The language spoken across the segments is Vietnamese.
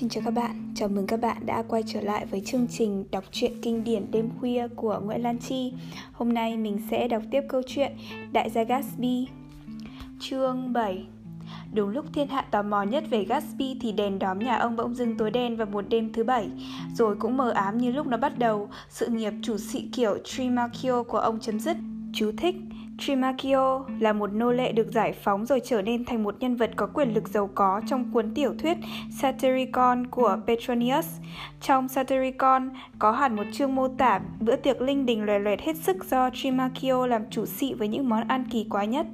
Xin chào các bạn, chào mừng các bạn đã quay trở lại với chương trình đọc truyện kinh điển đêm khuya của Nguyễn Lan Chi. Hôm nay mình sẽ đọc tiếp câu chuyện Đại gia Gatsby. Chương 7 Đúng lúc thiên hạ tò mò nhất về Gatsby thì đèn đóm nhà ông bỗng dưng tối đen vào một đêm thứ bảy. Rồi cũng mờ ám như lúc nó bắt đầu, sự nghiệp chủ sĩ kiểu Trimarchio của ông chấm dứt. Chú thích Trimakio là một nô lệ được giải phóng rồi trở nên thành một nhân vật có quyền lực giàu có trong cuốn tiểu thuyết Satyricon của Petronius. Trong Satyricon có hẳn một chương mô tả bữa tiệc linh đình loè loẹt hết sức do Trimakio làm chủ sĩ với những món ăn kỳ quái nhất.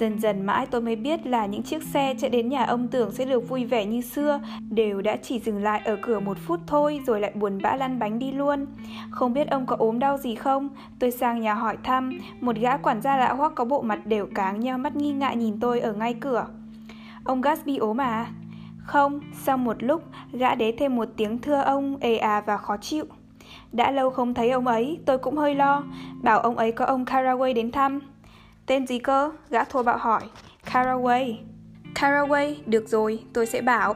Dần dần mãi tôi mới biết là những chiếc xe chạy đến nhà ông tưởng sẽ được vui vẻ như xưa đều đã chỉ dừng lại ở cửa một phút thôi rồi lại buồn bã lăn bánh đi luôn. Không biết ông có ốm đau gì không? Tôi sang nhà hỏi thăm, một gã quản gia lạ hoắc có bộ mặt đều cáng nhau mắt nghi ngại nhìn tôi ở ngay cửa. Ông Gatsby ốm à? Không, sau một lúc, gã đế thêm một tiếng thưa ông ề à và khó chịu. Đã lâu không thấy ông ấy, tôi cũng hơi lo, bảo ông ấy có ông Caraway đến thăm. Tên gì cơ? Gã thô bạo hỏi. Caraway. Caraway, được rồi, tôi sẽ bảo.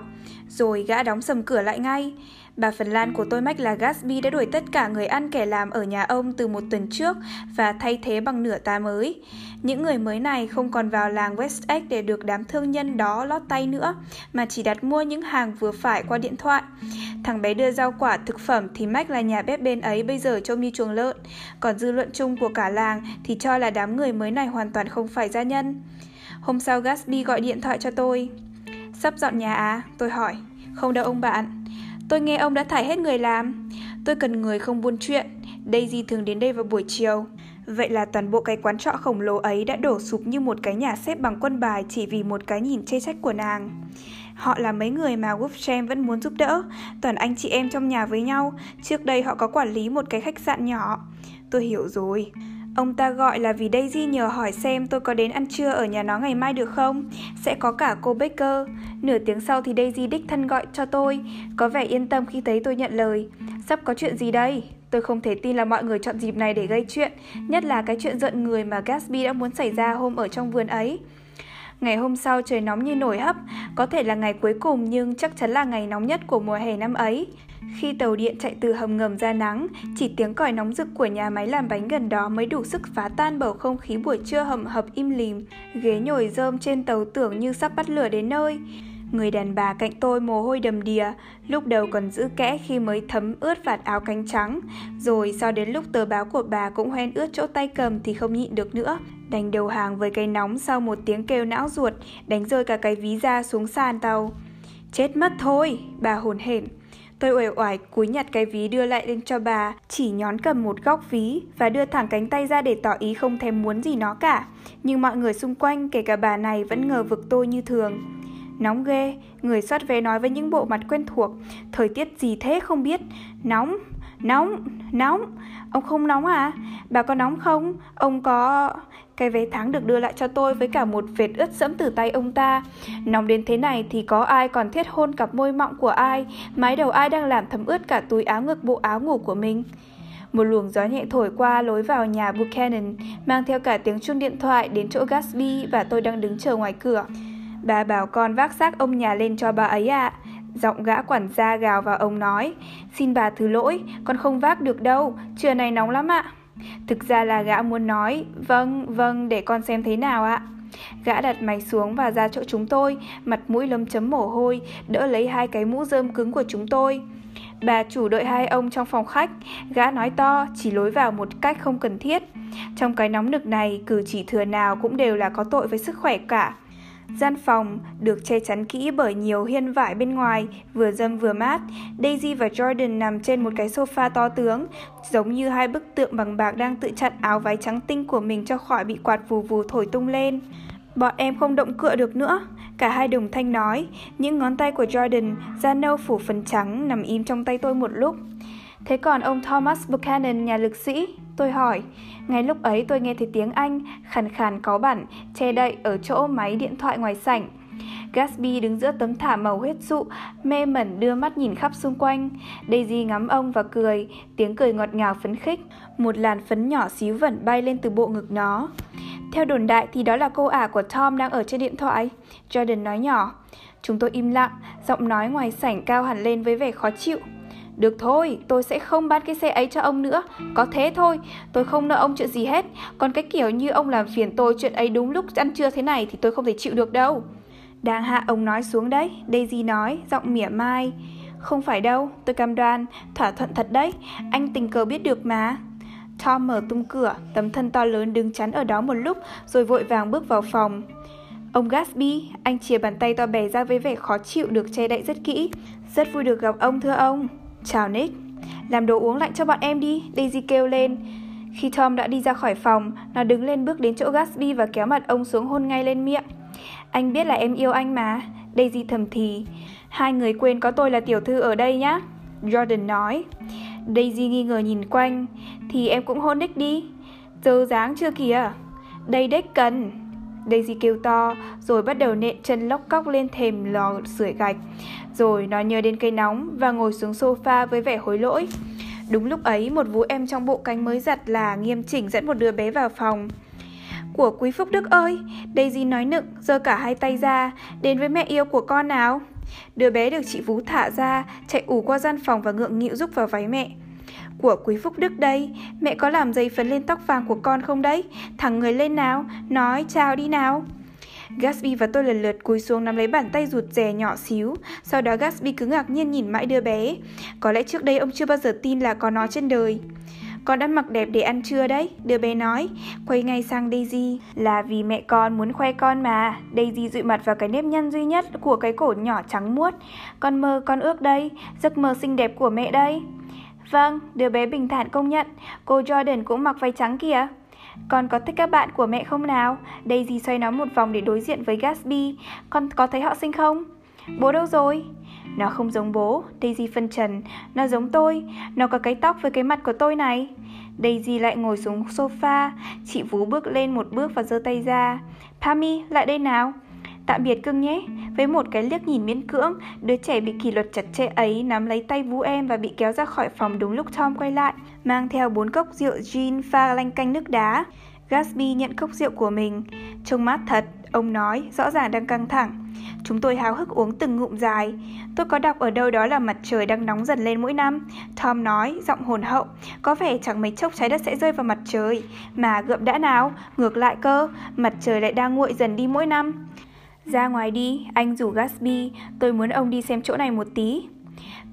Rồi gã đóng sầm cửa lại ngay. Bà Phần Lan của tôi mách là Gatsby đã đuổi tất cả người ăn kẻ làm ở nhà ông từ một tuần trước và thay thế bằng nửa tá mới. Những người mới này không còn vào làng West Egg để được đám thương nhân đó lót tay nữa, mà chỉ đặt mua những hàng vừa phải qua điện thoại. Thằng bé đưa rau quả thực phẩm thì mách là nhà bếp bên ấy bây giờ trông như chuồng lợn, còn dư luận chung của cả làng thì cho là đám người mới này hoàn toàn không phải gia nhân. Hôm sau Gatsby gọi điện thoại cho tôi. Sắp dọn nhà à? Tôi hỏi. Không đâu ông bạn. Tôi nghe ông đã thải hết người làm. Tôi cần người không buôn chuyện. Daisy thường đến đây vào buổi chiều. Vậy là toàn bộ cái quán trọ khổng lồ ấy đã đổ sụp như một cái nhà xếp bằng quân bài chỉ vì một cái nhìn chê trách của nàng. Họ là mấy người mà Wolfram vẫn muốn giúp đỡ, toàn anh chị em trong nhà với nhau. Trước đây họ có quản lý một cái khách sạn nhỏ. Tôi hiểu rồi. Ông ta gọi là vì Daisy nhờ hỏi xem tôi có đến ăn trưa ở nhà nó ngày mai được không? Sẽ có cả cô Baker. Nửa tiếng sau thì Daisy đích thân gọi cho tôi. Có vẻ yên tâm khi thấy tôi nhận lời. Sắp có chuyện gì đây? Tôi không thể tin là mọi người chọn dịp này để gây chuyện, nhất là cái chuyện giận người mà Gatsby đã muốn xảy ra hôm ở trong vườn ấy. Ngày hôm sau trời nóng như nổi hấp, có thể là ngày cuối cùng nhưng chắc chắn là ngày nóng nhất của mùa hè năm ấy. Khi tàu điện chạy từ hầm ngầm ra nắng, chỉ tiếng còi nóng rực của nhà máy làm bánh gần đó mới đủ sức phá tan bầu không khí buổi trưa hầm hập im lìm. Ghế nhồi rơm trên tàu tưởng như sắp bắt lửa đến nơi. Người đàn bà cạnh tôi mồ hôi đầm đìa, lúc đầu còn giữ kẽ khi mới thấm ướt vạt áo cánh trắng, rồi sau đến lúc tờ báo của bà cũng hoen ướt chỗ tay cầm thì không nhịn được nữa. Đành đầu hàng với cái nóng sau một tiếng kêu não ruột, đánh rơi cả cái ví ra xuống sàn tàu. Chết mất thôi, bà hồn hển. Tôi uể oải cúi nhặt cái ví đưa lại lên cho bà, chỉ nhón cầm một góc ví và đưa thẳng cánh tay ra để tỏ ý không thèm muốn gì nó cả. Nhưng mọi người xung quanh, kể cả bà này vẫn ngờ vực tôi như thường. Nóng ghê, người soát vé nói với những bộ mặt quen thuộc. Thời tiết gì thế không biết. Nóng, nóng, nóng. Ông không nóng à? Bà có nóng không? Ông có... Cái vé tháng được đưa lại cho tôi với cả một vệt ướt sẫm từ tay ông ta. Nóng đến thế này thì có ai còn thiết hôn cặp môi mọng của ai, mái đầu ai đang làm thấm ướt cả túi áo ngực bộ áo ngủ của mình. Một luồng gió nhẹ thổi qua lối vào nhà Buchanan, mang theo cả tiếng chuông điện thoại đến chỗ Gatsby và tôi đang đứng chờ ngoài cửa. Bà bảo con vác xác ông nhà lên cho bà ấy ạ. À. Giọng gã quản gia gào vào ông nói, xin bà thứ lỗi, con không vác được đâu, trưa này nóng lắm ạ. Thực ra là gã muốn nói, vâng, vâng, để con xem thế nào ạ. Gã đặt máy xuống và ra chỗ chúng tôi, mặt mũi lấm chấm mồ hôi, đỡ lấy hai cái mũ rơm cứng của chúng tôi. Bà chủ đợi hai ông trong phòng khách, gã nói to, chỉ lối vào một cách không cần thiết. Trong cái nóng nực này, cử chỉ thừa nào cũng đều là có tội với sức khỏe cả. Gian phòng được che chắn kỹ bởi nhiều hiên vải bên ngoài, vừa dâm vừa mát. Daisy và Jordan nằm trên một cái sofa to tướng, giống như hai bức tượng bằng bạc đang tự chặn áo váy trắng tinh của mình cho khỏi bị quạt vù vù thổi tung lên. Bọn em không động cựa được nữa, cả hai đồng thanh nói. Những ngón tay của Jordan, da nâu phủ phần trắng, nằm im trong tay tôi một lúc. Thế còn ông Thomas Buchanan, nhà lực sĩ, tôi hỏi. Ngay lúc ấy tôi nghe thấy tiếng Anh, khàn khàn có bản, che đậy ở chỗ máy điện thoại ngoài sảnh. Gatsby đứng giữa tấm thảm màu huyết dụ, mê mẩn đưa mắt nhìn khắp xung quanh. Daisy ngắm ông và cười, tiếng cười ngọt ngào phấn khích. Một làn phấn nhỏ xíu vẩn bay lên từ bộ ngực nó. Theo đồn đại thì đó là cô ả của Tom đang ở trên điện thoại. Jordan nói nhỏ. Chúng tôi im lặng, giọng nói ngoài sảnh cao hẳn lên với vẻ khó chịu. Được thôi, tôi sẽ không bán cái xe ấy cho ông nữa. Có thế thôi, tôi không nợ ông chuyện gì hết. Còn cái kiểu như ông làm phiền tôi chuyện ấy đúng lúc ăn trưa thế này thì tôi không thể chịu được đâu. Đang hạ ông nói xuống đấy, Daisy nói, giọng mỉa mai. Không phải đâu, tôi cam đoan, thỏa thuận thật đấy, anh tình cờ biết được mà. Tom mở tung cửa, tấm thân to lớn đứng chắn ở đó một lúc rồi vội vàng bước vào phòng. Ông Gatsby, anh chia bàn tay to bè ra với vẻ khó chịu được che đậy rất kỹ. Rất vui được gặp ông thưa ông. Chào Nick. Làm đồ uống lạnh cho bọn em đi, Daisy kêu lên. Khi Tom đã đi ra khỏi phòng, nó đứng lên bước đến chỗ Gatsby và kéo mặt ông xuống hôn ngay lên miệng. Anh biết là em yêu anh mà, Daisy thầm thì. Hai người quên có tôi là tiểu thư ở đây nhá. Jordan nói. Daisy nghi ngờ nhìn quanh. Thì em cũng hôn Nick đi. Dơ dáng chưa kìa. Đây Nick cần. Daisy kêu to, rồi bắt đầu nện chân lóc cóc lên thềm lò sưởi gạch. Rồi nó nhớ đến cây nóng và ngồi xuống sofa với vẻ hối lỗi. Đúng lúc ấy, một vú em trong bộ cánh mới giặt là nghiêm chỉnh dẫn một đứa bé vào phòng. Của quý Phúc Đức ơi, Daisy nói nựng, giơ cả hai tay ra, đến với mẹ yêu của con nào. Đứa bé được chị Vú thả ra, chạy ủ qua gian phòng và ngượng nghịu rúc vào váy mẹ. Của quý Phúc Đức đây, mẹ có làm dây phấn lên tóc vàng của con không đấy? Thẳng người lên nào, nói chào đi nào. Gatsby và tôi lần lượt cúi xuống nắm lấy bàn tay rụt rè nhỏ xíu. Sau đó Gatsby cứ ngạc nhiên nhìn mãi đứa bé. Có lẽ trước đây ông chưa bao giờ tin là có nó trên đời. Con đã mặc đẹp để ăn trưa đấy, đứa bé nói, quay ngay sang Daisy. Là vì mẹ con muốn khoe con mà. Daisy dụi mặt vào cái nếp nhăn duy nhất của cái cổ nhỏ trắng muốt. Con mơ, con ước đây, giấc mơ xinh đẹp của mẹ đây. Vâng, đứa bé bình thản công nhận, cô Jordan cũng mặc váy trắng kìa. Con có thích các bạn của mẹ không nào? Daisy xoay nó một vòng để đối diện với Gatsby. Con có thấy họ xinh không? Bố đâu rồi? Nó không giống bố, Daisy phân trần. Nó giống tôi, nó có cái tóc với cái mặt của tôi này. Daisy lại ngồi xuống sofa, chị Vú bước lên một bước và giơ tay ra. Pami, lại đây nào. Tạm biệt cưng nhé. Với một cái liếc nhìn miễn cưỡng, đứa trẻ bị kỷ luật chặt chẽ ấy nắm lấy tay Vũ em và bị kéo ra khỏi phòng đúng lúc Tom quay lại, mang theo bốn cốc rượu gin pha lanh canh nước đá. Gatsby nhận cốc rượu của mình. Trông mát thật, ông nói, rõ ràng đang căng thẳng. Chúng tôi háo hức uống từng ngụm dài. Tôi có đọc ở đâu đó là mặt trời đang nóng dần lên mỗi năm. Tom nói, giọng hồn hậu. Có vẻ chẳng mấy chốc trái đất sẽ rơi vào mặt trời. Mà gượm đã nào, ngược lại cơ, mặt trời lại đang nguội dần đi mỗi năm. Ra ngoài đi, anh rủ Gatsby, tôi muốn ông đi xem chỗ này một tí.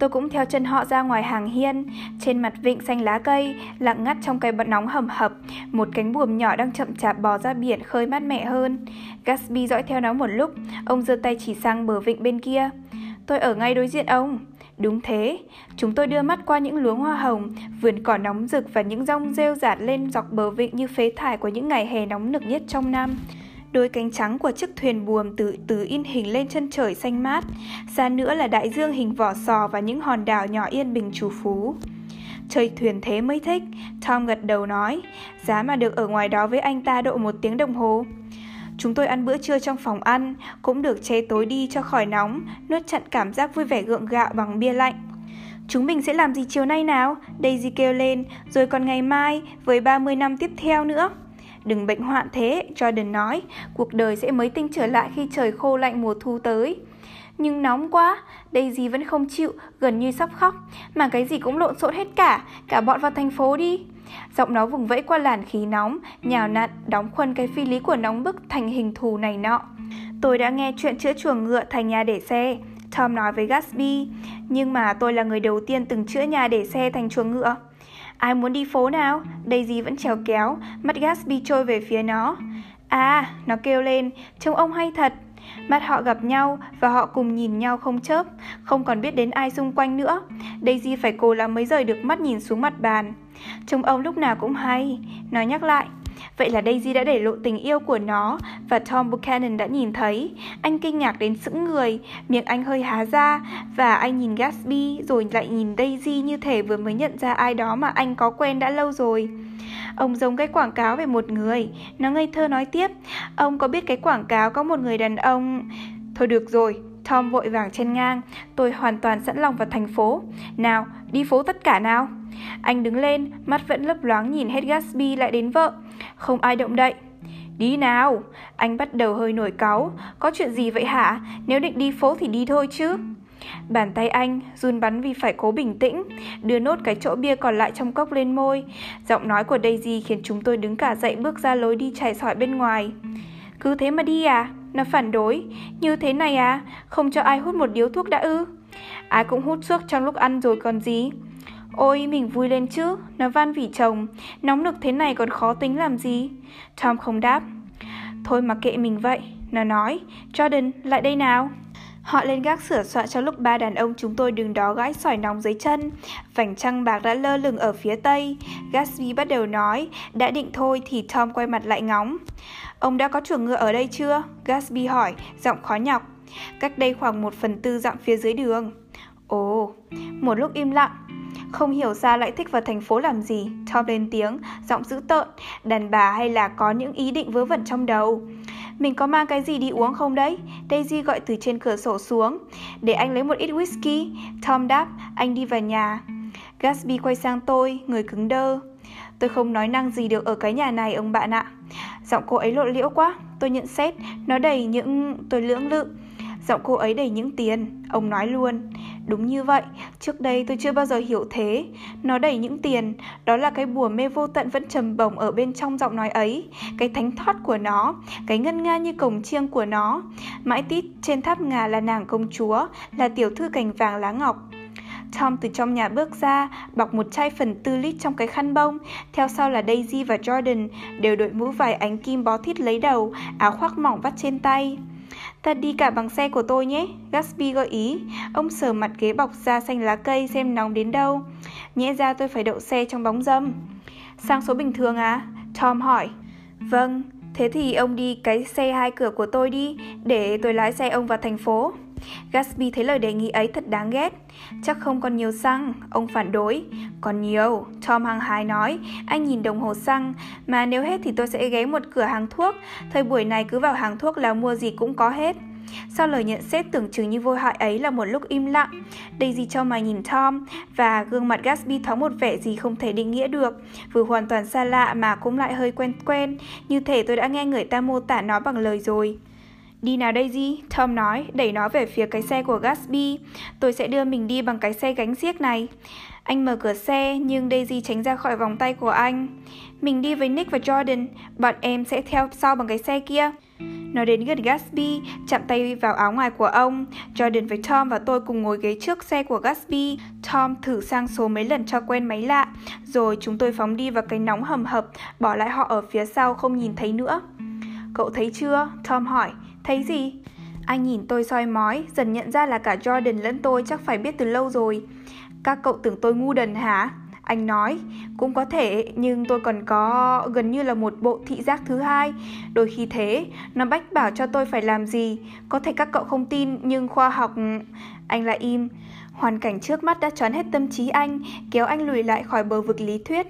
Tôi cũng theo chân họ ra ngoài hàng hiên, trên mặt vịnh xanh lá cây, lặng ngắt trong cái bật nóng hầm hập, một cánh buồm nhỏ đang chậm chạp bò ra biển khơi mát mẻ hơn. Gatsby dõi theo nó một lúc, ông giơ tay chỉ sang bờ vịnh bên kia. Tôi ở ngay đối diện ông. Đúng thế, chúng tôi đưa mắt qua những luống hoa hồng, vườn cỏ nóng rực và những rong rêu rạt lên dọc bờ vịnh như phế thải của những ngày hè nóng nực nhất trong năm. Đôi cánh trắng của chiếc thuyền buồm từ từ in hình lên chân trời xanh mát. Xa nữa là đại dương hình vỏ sò và những hòn đảo nhỏ yên bình trù phú. Chơi thuyền thế mới thích, Tom gật đầu nói, giá mà được ở ngoài đó với anh ta độ một tiếng đồng hồ. Chúng tôi ăn bữa trưa trong phòng ăn, cũng được che tối đi cho khỏi nóng, nuốt chặn cảm giác vui vẻ gượng gạo bằng bia lạnh. Chúng mình sẽ làm gì chiều nay nào? Daisy kêu lên, rồi còn ngày mai, với 30 năm tiếp theo nữa. Đừng bệnh hoạn thế, Jordan nói, cuộc đời sẽ mới tinh trở lại khi trời khô lạnh mùa thu tới. Nhưng nóng quá, Daisy vẫn không chịu, gần như sắp khóc, mà cái gì cũng lộn xộn hết cả, cả bọn vào thành phố đi. Giọng nó vùng vẫy qua làn khí nóng, nhào nặn, đóng khuân cái phi lý của nóng bức thành hình thù này nọ. Tôi đã nghe chuyện chữa chuồng ngựa thành nhà để xe, Tom nói với Gatsby, nhưng mà tôi là người đầu tiên từng chữa nhà để xe thành chuồng ngựa. Ai muốn đi phố nào? Daisy vẫn trèo kéo, mắt Gatsby trôi về phía nó. À, nó kêu lên, trông ông hay thật. Mắt họ gặp nhau và họ cùng nhìn nhau không chớp, không còn biết đến ai xung quanh nữa. Daisy phải cố lắm mới rời được mắt nhìn xuống mặt bàn. Trông ông lúc nào cũng hay, nó nhắc lại. Vậy là Daisy đã để lộ tình yêu của nó và Tom Buchanan đã nhìn thấy. Anh kinh ngạc đến sững người, miệng anh hơi há ra và anh nhìn Gatsby rồi lại nhìn Daisy như thể vừa mới nhận ra ai đó mà anh có quen đã lâu rồi. Ông giống cái quảng cáo về một người. Nó ngây thơ nói tiếp. Ông có biết cái quảng cáo có một người đàn ông... Thôi được rồi, Tom vội vàng chen ngang, tôi hoàn toàn sẵn lòng vào thành phố. Nào, đi phố tất cả nào. Anh đứng lên, mắt vẫn lấp loáng nhìn hết Gatsby lại đến vợ. Không ai động đậy. Đi nào, anh bắt đầu hơi nổi cáu. Có chuyện gì vậy hả? Nếu định đi phố thì đi thôi chứ. Bàn tay anh run bắn vì phải cố bình tĩnh, đưa nốt cái chỗ bia còn lại trong cốc lên môi. Giọng nói của Daisy khiến chúng tôi đứng cả dậy bước ra lối đi chảy sỏi bên ngoài. Cứ thế mà đi à? Nó phản đối. Như thế này à? Không cho ai hút một điếu thuốc đã ư? Ai cũng hút suốt trong lúc ăn rồi còn gì? Ôi, mình vui lên chứ, nó van vỉ chồng, nóng nực thế này còn khó tính làm gì? Tom không đáp. Thôi mà kệ mình vậy, nó nói, Jordan, lại đây nào. Họ lên gác sửa soạn cho lúc ba đàn ông chúng tôi đứng đó gãi sỏi nóng dưới chân. Vành trăng bạc đã lơ lửng ở phía tây. Gatsby bắt đầu nói, đã định thôi thì Tom quay mặt lại ngóng. Ông đã có chuồng ngựa ở đây chưa? Gatsby hỏi, giọng khó nhọc. Cách đây khoảng một phần tư dặm phía dưới đường. Ồ, một lúc im lặng, không hiểu ra lại thích vào thành phố làm gì, Tom lên tiếng, giọng dữ tợn, đàn bà hay là có những ý định vớ vẩn trong đầu. Mình có mang cái gì đi uống không đấy? Daisy gọi từ trên cửa sổ xuống. Để anh lấy một ít whisky. Tom đáp, anh đi vào nhà. Gatsby quay sang tôi, người cứng đơ. Tôi không nói năng gì được ở cái nhà này ông bạn ạ. Giọng cô ấy lộ liễu quá, tôi nhận xét, nó đầy những... tôi lưỡng lự. Giọng cô ấy đầy những tiền, ông nói luôn. Đúng như vậy, trước đây tôi chưa bao giờ hiểu thế. Nó đầy những tiền, đó là cái bùa mê vô tận vẫn trầm bổng ở bên trong giọng nói ấy. Cái thánh thoát của nó, cái ngân nga như cổng chiêng của nó. Mãi tít trên tháp ngà là nàng công chúa, là tiểu thư cành vàng lá ngọc. Tom từ trong nhà bước ra, bọc một chai phần tư lít trong cái khăn bông. Theo sau là Daisy và Jordan, đều đội mũ vải ánh kim bó thít lấy đầu, áo khoác mỏng vắt trên tay. Ta đi cả bằng xe của tôi nhé, Gatsby gợi ý. Ông sờ mặt ghế bọc da xanh lá cây xem nóng đến đâu. Nhẽ ra tôi phải đậu xe trong bóng dâm. Sang số bình thường à? Tom hỏi. Vâng, thế thì ông đi cái xe hai cửa của tôi đi, để tôi lái xe ông vào thành phố. Gatsby thấy lời đề nghị ấy thật đáng ghét. Chắc không còn nhiều xăng, ông phản đối. Còn nhiều, Tom hăng hái nói, anh nhìn đồng hồ xăng, mà nếu hết thì tôi sẽ ghé một cửa hàng thuốc. Thời buổi này cứ vào hàng thuốc là mua gì cũng có hết. Sau lời nhận xét tưởng chừng như vô hại ấy là một lúc im lặng, Daisy cho mày nhìn Tom và gương mặt Gatsby thoáng một vẻ gì không thể định nghĩa được, vừa hoàn toàn xa lạ mà cũng lại hơi quen quen, như thể tôi đã nghe người ta mô tả nó bằng lời rồi. Đi nào Daisy, Tom nói, đẩy nó về phía cái xe của Gatsby. Tôi sẽ đưa mình đi bằng cái xe gánh xiếc này. Anh mở cửa xe, nhưng Daisy tránh ra khỏi vòng tay của anh. Mình đi với Nick và Jordan, bọn em sẽ theo sau bằng cái xe kia. Nó đến gần Gatsby, chạm tay vào áo ngoài của ông. Jordan với Tom và tôi cùng ngồi ghế trước xe của Gatsby. Tom thử sang số mấy lần cho quen máy lạ. Rồi chúng tôi phóng đi vào cái nóng hầm hập, bỏ lại họ ở phía sau không nhìn thấy nữa. Cậu thấy chưa? Tom hỏi. Thấy gì? Anh nhìn tôi soi mói, dần nhận ra là cả Jordan lẫn tôi chắc phải biết từ lâu rồi. Các cậu tưởng tôi ngu đần hả? Anh nói, cũng có thể, nhưng tôi còn có gần như là một bộ thị giác thứ hai. Đôi khi thế, nó bách bảo cho tôi phải làm gì. Có thể các cậu không tin, nhưng khoa học... Anh lại im. Hoàn cảnh trước mắt đã choán hết tâm trí anh, kéo anh lùi lại khỏi bờ vực lý thuyết.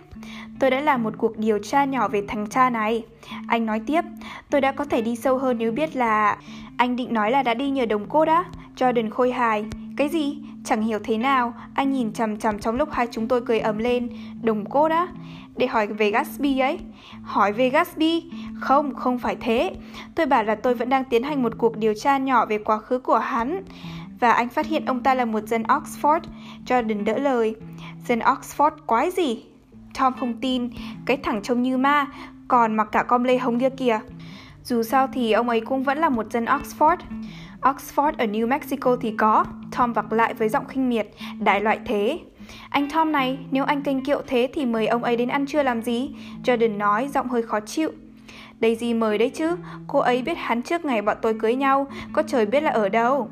Tôi đã làm một cuộc điều tra nhỏ về thằng cha này. Anh nói tiếp, tôi đã có thể đi sâu hơn nếu biết là... Anh định nói là đã đi nhờ đồng cô đã. Jordan khôi hài. Cái gì? Chẳng hiểu thế nào. Anh nhìn chằm chằm trong lúc hai chúng tôi cười ấm lên. Đồng cô đã? Để hỏi về Gatsby ấy. Hỏi về Gatsby? Không, không phải thế. Tôi bảo là tôi vẫn đang tiến hành một cuộc điều tra nhỏ về quá khứ của hắn. Và anh phát hiện ông ta là một dân Oxford. Jordan đỡ lời. Dân Oxford quái gì? Tom không tin, cái thẳng trông như ma, còn mặc cả com lê hồng kia kìa. Dù sao thì ông ấy cũng vẫn là một dân Oxford. Oxford ở New Mexico thì có, Tom vặc lại với giọng khinh miệt, đại loại thế. Anh Tom này, nếu anh kênh kiệu thế thì mời ông ấy đến ăn trưa làm gì? Jordan nói, giọng hơi khó chịu. Daisy mời đấy chứ, cô ấy biết hắn trước ngày bọn tôi cưới nhau, có trời biết là ở đâu.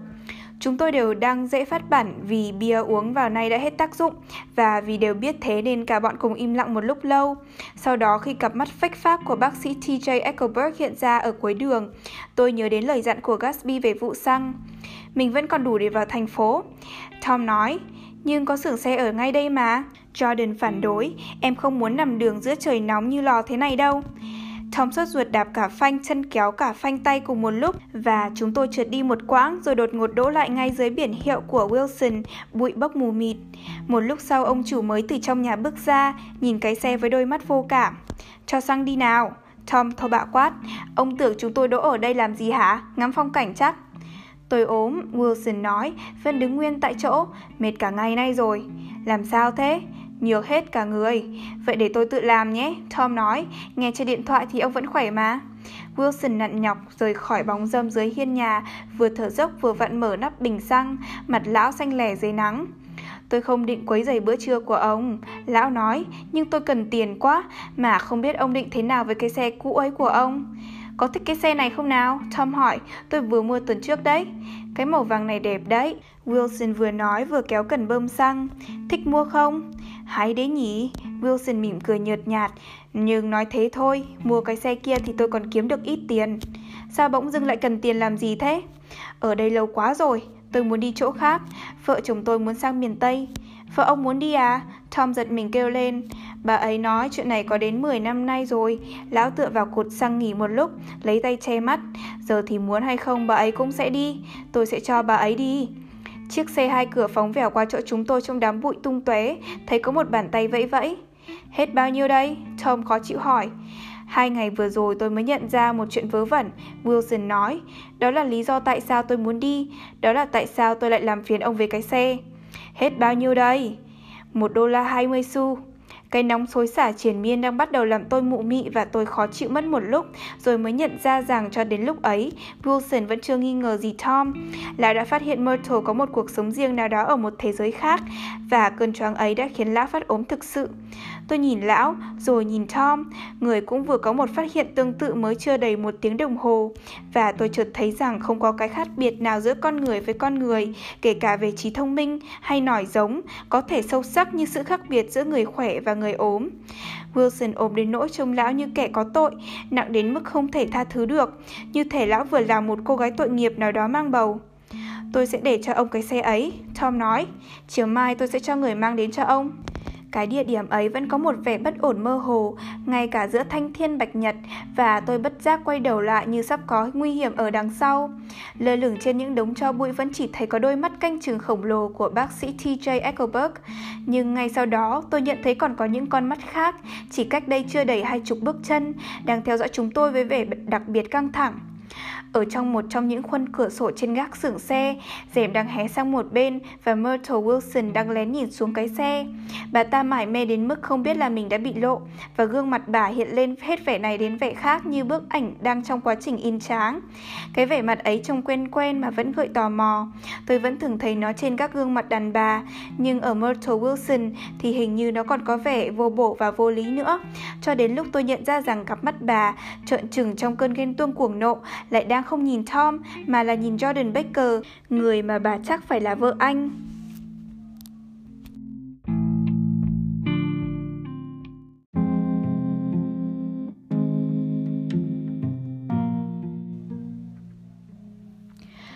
Chúng tôi đều đang dễ phát bản vì bia uống vào nay đã hết tác dụng và vì đều biết thế nên cả bọn cùng im lặng một lúc lâu. Sau đó khi cặp mắt phách phác của bác sĩ TJ Eckelberg hiện ra ở cuối đường, tôi nhớ đến lời dặn của Gatsby về vụ xăng. Mình vẫn còn đủ để vào thành phố. Tom nói, nhưng có xưởng xe ở ngay đây mà. Jordan phản đối, em không muốn nằm đường giữa trời nóng như lò thế này đâu. Tom sốt ruột đạp cả phanh chân kéo cả phanh tay cùng một lúc và chúng tôi trượt đi một quãng rồi đột ngột đỗ lại ngay dưới biển hiệu của Wilson, bụi bốc mù mịt. Một lúc sau ông chủ mới từ trong nhà bước ra, nhìn cái xe với đôi mắt vô cảm. Cho xăng đi nào. Tom thô bạo quát. Ông tưởng chúng tôi đỗ ở đây làm gì hả? Ngắm phong cảnh chắc. Tôi ốm, Wilson nói, vẫn đứng nguyên tại chỗ, mệt cả ngày nay rồi. Làm sao thế? Nhược hết cả người. Vậy để tôi tự làm nhé, Tom nói. Nghe trên điện thoại thì ông vẫn khỏe mà. Wilson nặn nhọc rời khỏi bóng râm dưới hiên nhà, vừa thở dốc vừa vặn mở nắp bình xăng, mặt lão xanh lẻ dưới nắng. Tôi không định quấy rầy bữa trưa của ông, lão nói, nhưng tôi cần tiền quá, mà không biết ông định thế nào với cái xe cũ ấy của ông. Có thích cái xe này không nào? Tom hỏi, tôi vừa mua tuần trước đấy. Cái màu vàng này đẹp đấy. Wilson vừa nói vừa kéo cần bơm xăng. Thích mua không? Hay đấy nhỉ? Wilson mỉm cười nhợt nhạt. Nhưng nói thế thôi, mua cái xe kia thì tôi còn kiếm được ít tiền. Sao bỗng dưng lại cần tiền làm gì thế? Ở đây lâu quá rồi, tôi muốn đi chỗ khác. Vợ chồng tôi muốn sang miền Tây. Vợ ông muốn đi à? Tom giật mình kêu lên. Bà ấy nói chuyện này có đến 10 năm nay rồi. Lão tựa vào cột xăng nghỉ một lúc, lấy tay che mắt. Giờ thì muốn hay không bà ấy cũng sẽ đi. Tôi sẽ cho bà ấy đi. Chiếc xe hai cửa phóng vèo qua chỗ chúng tôi trong đám bụi tung tóe, thấy có một bàn tay vẫy vẫy. Hết bao nhiêu đây? Tom khó chịu hỏi. Hai ngày vừa rồi tôi mới nhận ra một chuyện vớ vẩn, Wilson nói. Đó là lý do tại sao tôi muốn đi, đó là tại sao tôi lại làm phiền ông về cái xe. Hết bao nhiêu đây? Một đô la hai mươi xu. Cái nóng xối xả triển miên đang bắt đầu làm tôi mụ mị và tôi khó chịu mất một lúc, rồi mới nhận ra rằng cho đến lúc ấy, Wilson vẫn chưa nghi ngờ gì Tom. Lão đã phát hiện Myrtle có một cuộc sống riêng nào đó ở một thế giới khác, và cơn choáng ấy đã khiến lão phát ốm thực sự. Tôi nhìn lão, rồi nhìn Tom, người cũng vừa có một phát hiện tương tự mới chưa đầy một tiếng đồng hồ. Và tôi chợt thấy rằng không có cái khác biệt nào giữa con người với con người, kể cả về trí thông minh hay nổi giống, có thể sâu sắc như sự khác biệt giữa người khỏe và người ốm. Wilson ốm đến nỗi trông lão như kẻ có tội, nặng đến mức không thể tha thứ được, như thể lão vừa là một cô gái tội nghiệp nào đó mang bầu. Tôi sẽ để cho ông cái xe ấy, Tom nói. Chiều mai tôi sẽ cho người mang đến cho ông. Cái địa điểm ấy vẫn có một vẻ bất ổn mơ hồ, ngay cả giữa thanh thiên bạch nhật, và tôi bất giác quay đầu lại như sắp có nguy hiểm ở đằng sau. Lơ lửng trên những đống cho bụi vẫn chỉ thấy có đôi mắt canh chừng khổng lồ của bác sĩ TJ Eckelberg. Nhưng ngay sau đó, tôi nhận thấy còn có những con mắt khác, chỉ cách đây chưa đầy hai chục bước chân, đang theo dõi chúng tôi với vẻ đặc biệt căng thẳng. Ở trong một trong những khuôn cửa sổ trên gác xưởng xe, rèm đang hé sang một bên và Myrtle Wilson đang lén nhìn xuống cái xe. Bà ta mải mê đến mức không biết là mình đã bị lộ và gương mặt bà hiện lên hết vẻ này đến vẻ khác như bức ảnh đang trong quá trình in tráng. Cái vẻ mặt ấy trông quen quen mà vẫn gợi tò mò. Tôi vẫn thường thấy nó trên các gương mặt đàn bà, nhưng ở Myrtle Wilson thì hình như nó còn có vẻ vô bổ và vô lý nữa. Cho đến lúc tôi nhận ra rằng cặp mắt bà trợn trừng trong cơn ghen tuông cuồng nộ lại đang không nhìn Tom mà là nhìn Jordan Baker, người mà bà chắc phải là vợ anh.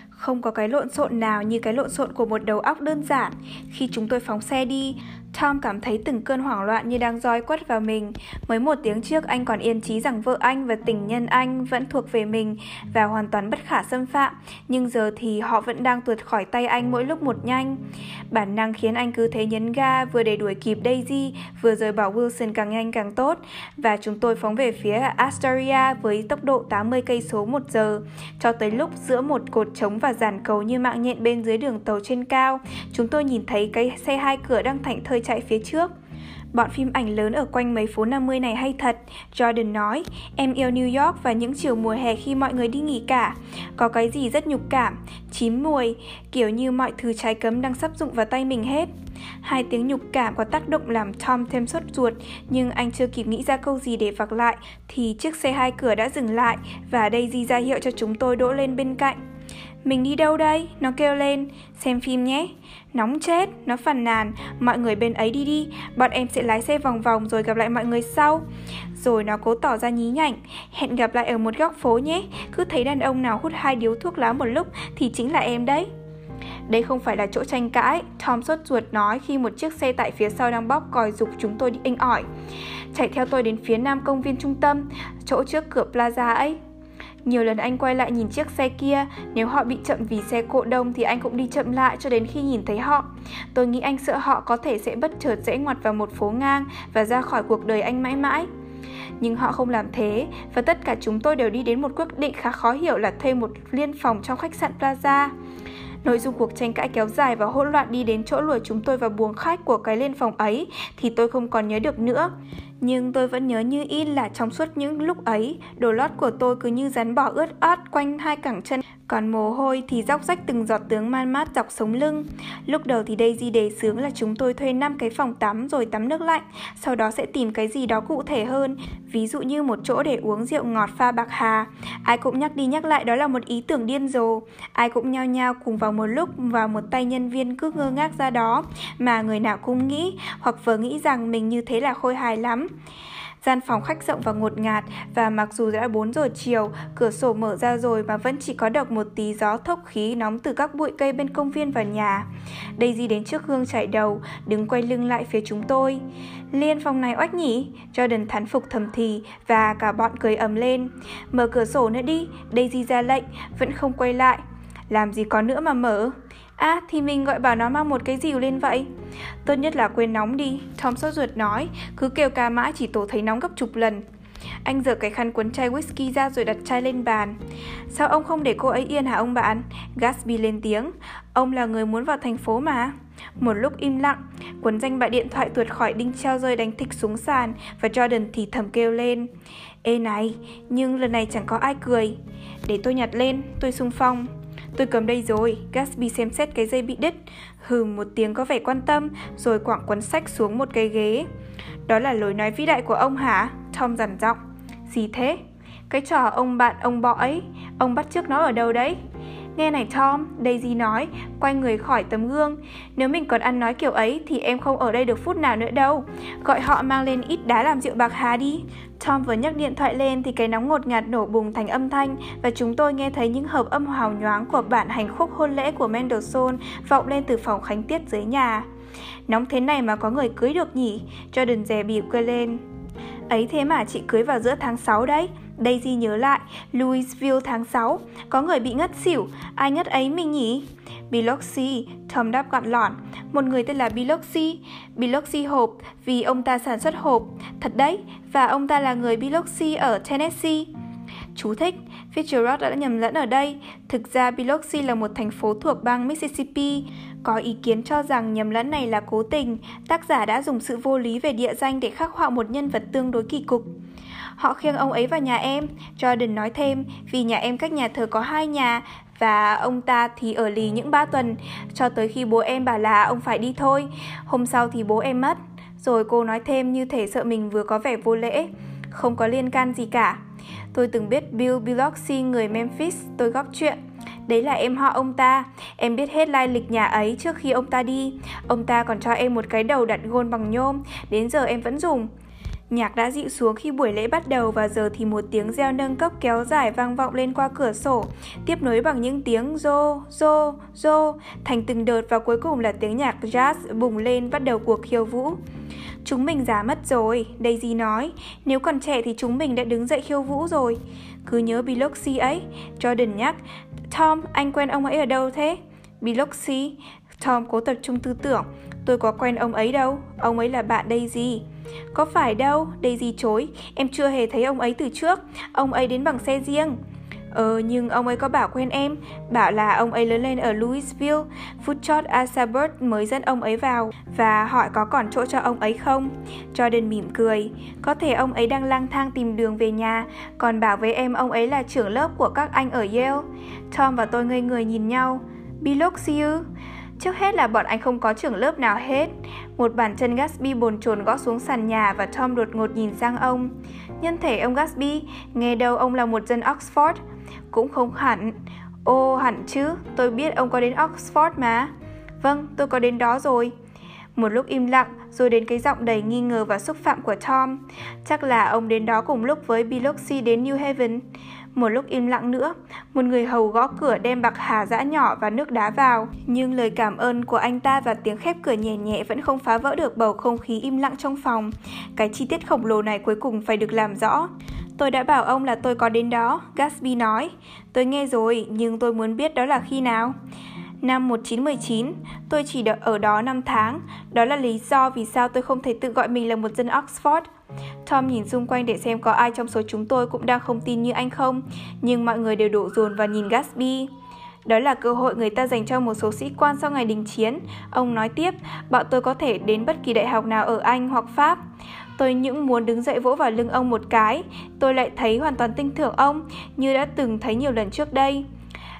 Không có cái lộn xộn nào như cái lộn xộn của một đầu óc đơn giản. Khi chúng tôi phóng xe đi, Tom cảm thấy từng cơn hoảng loạn như đang roi quất vào mình. Mới một tiếng trước anh còn yên chí rằng vợ anh và tình nhân anh vẫn thuộc về mình và hoàn toàn bất khả xâm phạm, nhưng giờ thì họ vẫn đang tuột khỏi tay anh mỗi lúc một nhanh. Bản năng khiến anh cứ thế nhấn ga vừa để đuổi kịp Daisy, vừa rời bỏ Wilson càng nhanh càng tốt và chúng tôi phóng về phía Astoria với tốc độ 80 cây số một giờ cho tới lúc giữa một cột trống và giàn cầu như mạng nhện bên dưới đường tàu trên cao, chúng tôi nhìn thấy cái xe hai cửa đang thảnh thơi chạy phía trước. Bọn phim ảnh lớn ở quanh mấy phố 50 này hay thật, Jordan nói. Em yêu New York và những chiều mùa hè khi mọi người đi nghỉ cả. Có cái gì rất nhục cảm, chín mùi, kiểu như mọi thứ trái cấm đang sắp dụng vào tay mình hết. Hai tiếng nhục cảm có tác động làm Tom thêm sốt ruột, nhưng anh chưa kịp nghĩ ra câu gì để vặc lại, thì chiếc xe hai cửa đã dừng lại và Daisy ra hiệu cho chúng tôi đỗ lên bên cạnh. Mình đi đâu đây? Nó kêu lên, xem phim nhé. Nóng chết, nó phàn nàn, mọi người bên ấy đi đi, bọn em sẽ lái xe vòng vòng rồi gặp lại mọi người sau. Rồi nó cố tỏ ra nhí nhảnh, hẹn gặp lại ở một góc phố nhé, cứ thấy đàn ông nào hút hai điếu thuốc lá một lúc thì chính là em đấy. Đây không phải là chỗ tranh cãi, Tom sốt ruột nói khi một chiếc xe tại phía sau đang bóp còi dục chúng tôi đi inh ỏi. chạy theo tôi đến phía nam công viên trung tâm, chỗ trước cửa plaza ấy. Nhiều lần anh quay lại nhìn chiếc xe kia, nếu họ bị chậm vì xe cộ đông thì anh cũng đi chậm lại cho đến khi nhìn thấy họ. Tôi nghĩ anh sợ họ có thể sẽ bất chợt rẽ ngoặt vào một phố ngang và ra khỏi cuộc đời anh mãi mãi. Nhưng họ không làm thế và tất cả chúng tôi đều đi đến một quyết định khá khó hiểu là thuê một liên phòng trong khách sạn Plaza. Nội dung cuộc tranh cãi kéo dài và hỗn loạn đi đến chỗ lùa chúng tôi vào buồng khách của cái liên phòng ấy thì tôi không còn nhớ được nữa. Nhưng tôi vẫn nhớ như in là trong suốt những lúc ấy, đồ lót của tôi cứ như rắn bò ướt át quanh hai cẳng chân, còn mồ hôi thì róc rách từng giọt tướng man mát dọc sống lưng. Lúc đầu thì Daisy đề sướng là chúng tôi thuê 5 cái phòng tắm rồi tắm nước lạnh, sau đó sẽ tìm cái gì đó cụ thể hơn, ví dụ như một chỗ để uống rượu ngọt pha bạc hà. Ai cũng nhắc đi nhắc lại đó là một ý tưởng điên rồ. Ai cũng nhao nhao cùng vào một lúc và một tay nhân viên cứ ngơ ngác ra đó, mà người nào cũng nghĩ hoặc vừa nghĩ rằng mình như thế là khôi hài lắm. Gian phòng khách rộng và ngột ngạt và mặc dù đã 4 giờ chiều, cửa sổ mở ra rồi mà vẫn chỉ có được một tí gió thốc khí nóng từ các bụi cây bên công viên và nhà. Daisy đến trước gương chải đầu, đứng quay lưng lại phía chúng tôi. Liên phòng này oách nhỉ? Jordan thán phục thầm thì và cả bọn cười ầm lên. Mở cửa sổ nữa đi, Daisy ra lệnh, vẫn không quay lại. Làm gì có nữa mà mở? À thì mình gọi bảo nó mang một cái dìu lên vậy Tốt nhất là quên nóng đi Tom sốt ruột nói Cứ kêu ca mãi chỉ tổ thấy nóng gấp chục lần anh giở cái khăn cuốn chai whisky ra rồi đặt chai lên bàn. Sao ông không để cô ấy yên hả ông bạn? Gatsby lên tiếng. Ông là người muốn vào thành phố mà. Một lúc im lặng, cuốn danh bạ điện thoại tuột khỏi đinh treo rơi đánh thịch xuống sàn và Jordan thì thầm kêu lên. Ê này, nhưng lần này chẳng có ai cười. Để tôi nhặt lên, tôi sung phong. Tôi cầm đây rồi, Gatsby xem xét cái dây bị đứt, hừ một tiếng có vẻ quan tâm, rồi quẳng cuốn sách xuống một cái ghế. Đó là lối nói vĩ đại của ông hả? Tom dằn giọng. Gì thế? Cái trò ông bạn ông bọ ấy, ông bắt trước nó ở đâu đấy? Nghe này Tom, Daisy nói, quay người khỏi tấm gương. Nếu mình còn ăn nói kiểu ấy thì em không ở đây được phút nào nữa đâu. Gọi họ mang lên ít đá làm rượu bạc hà đi. Tom vừa nhấc điện thoại lên thì cái nóng ngột ngạt nổ bùng thành âm thanh và chúng tôi nghe thấy những hợp âm hào nhoáng của bản hành khúc hôn lễ của Mendelssohn vọng lên từ phòng khánh tiết dưới nhà. Nóng thế này mà có người cưới được nhỉ? Jordan dè bịp kêu lên. Ấy thế mà chị cưới vào giữa tháng 6 đấy. Daisy nhớ lại, Louisville tháng 6, có người bị ngất xỉu, ai ngất ấy mình nhỉ? Biloxi, Tom đáp gọn lỏn, một người tên là Biloxi, Biloxi hộp vì ông ta sản xuất hộp, thật đấy, và ông ta là người Biloxi ở Tennessee. Chú thích, Fitzgerald đã nhầm lẫn ở đây. Thực ra Biloxi là một thành phố thuộc bang Mississippi. Có ý kiến cho rằng nhầm lẫn này là cố tình, tác giả đã dùng sự vô lý về địa danh để khắc họa một nhân vật tương đối kỳ cục. Họ khiêng ông ấy vào nhà em, Jordan nói thêm, vì nhà em cách nhà thờ có hai nhà và ông ta thì ở lì những ba tuần, cho tới khi bố em bảo là ông phải đi thôi. Hôm sau thì bố em mất. Rồi cô nói thêm như thể sợ mình vừa có vẻ vô lễ. Không có liên can gì cả. Tôi từng biết Bill Biloxi người Memphis, tôi góp chuyện. Đấy là em họ ông ta. Em biết hết lai lịch nhà ấy trước khi ông ta đi. Ông ta còn cho em một cái đầu đặt gôn bằng nhôm. Đến giờ em vẫn dùng. Nhạc đã dịu xuống khi buổi lễ bắt đầu và giờ thì một tiếng reo nâng cốc kéo dài vang vọng lên qua cửa sổ, tiếp nối bằng những tiếng rô, rô, rô, thành từng đợt và cuối cùng là tiếng nhạc jazz bùng lên bắt đầu cuộc khiêu vũ. Chúng mình già mất rồi, Daisy nói. Nếu còn trẻ thì chúng mình đã đứng dậy khiêu vũ rồi. Cứ nhớ Biloxi ấy, Jordan nhắc. Tom, anh quen ông ấy ở đâu thế? Biloxi. Tom cố tập trung tư tưởng. Tôi có quen ông ấy đâu, ông ấy là bạn Daisy. Có phải đâu, Daisy chối, em chưa hề thấy ông ấy từ trước, ông ấy đến bằng xe riêng. Ờ, nhưng ông ấy có bảo quen em, bảo là ông ấy lớn lên ở Louisville, Foodshot Asabert mới dẫn ông ấy vào và hỏi có còn chỗ cho ông ấy không. Jordan mỉm cười, có thể ông ấy đang lang thang tìm đường về nhà, còn bảo với em ông ấy là trưởng lớp của các anh ở Yale. Tom và tôi ngây người nhìn nhau. Biloxiu? Trước hết là bọn anh không có trưởng lớp nào hết. Một bàn chân Gatsby bồn chồn gõ xuống sàn nhà và Tom đột ngột nhìn sang ông. Nhân thể ông Gatsby, nghe đâu ông là một dân Oxford. Cũng không hẳn. Ô hẳn chứ, tôi biết ông có đến Oxford mà. Vâng, tôi có đến đó rồi. Một lúc im lặng, rồi đến cái giọng đầy nghi ngờ và xúc phạm của Tom. Chắc là ông đến đó cùng lúc với Biloxi đến New Haven. Một lúc im lặng nữa, một người hầu gõ cửa đem bạc hà giã nhỏ và nước đá vào. Nhưng lời cảm ơn của anh ta và tiếng khép cửa nhẹ nhẹ vẫn không phá vỡ được bầu không khí im lặng trong phòng. Cái chi tiết khổng lồ này cuối cùng phải được làm rõ. Tôi đã bảo ông là tôi có đến đó, Gatsby nói. Tôi nghe rồi, nhưng tôi muốn biết đó là khi nào. Năm 1919, tôi chỉ ở đó 5 tháng. Đó là lý do vì sao tôi không thể tự gọi mình là một dân Oxford. Tom nhìn xung quanh để xem có ai trong số chúng tôi cũng đang không tin như anh không, nhưng mọi người đều đổ dồn và nhìn Gatsby. Đó là cơ hội người ta dành cho một số sĩ quan sau ngày đình chiến. Ông nói tiếp, bọn tôi có thể đến bất kỳ đại học nào ở Anh hoặc Pháp. Tôi những muốn đứng dậy vỗ vào lưng ông một cái, tôi lại thấy hoàn toàn tinh thưởng ông, như đã từng thấy nhiều lần trước đây.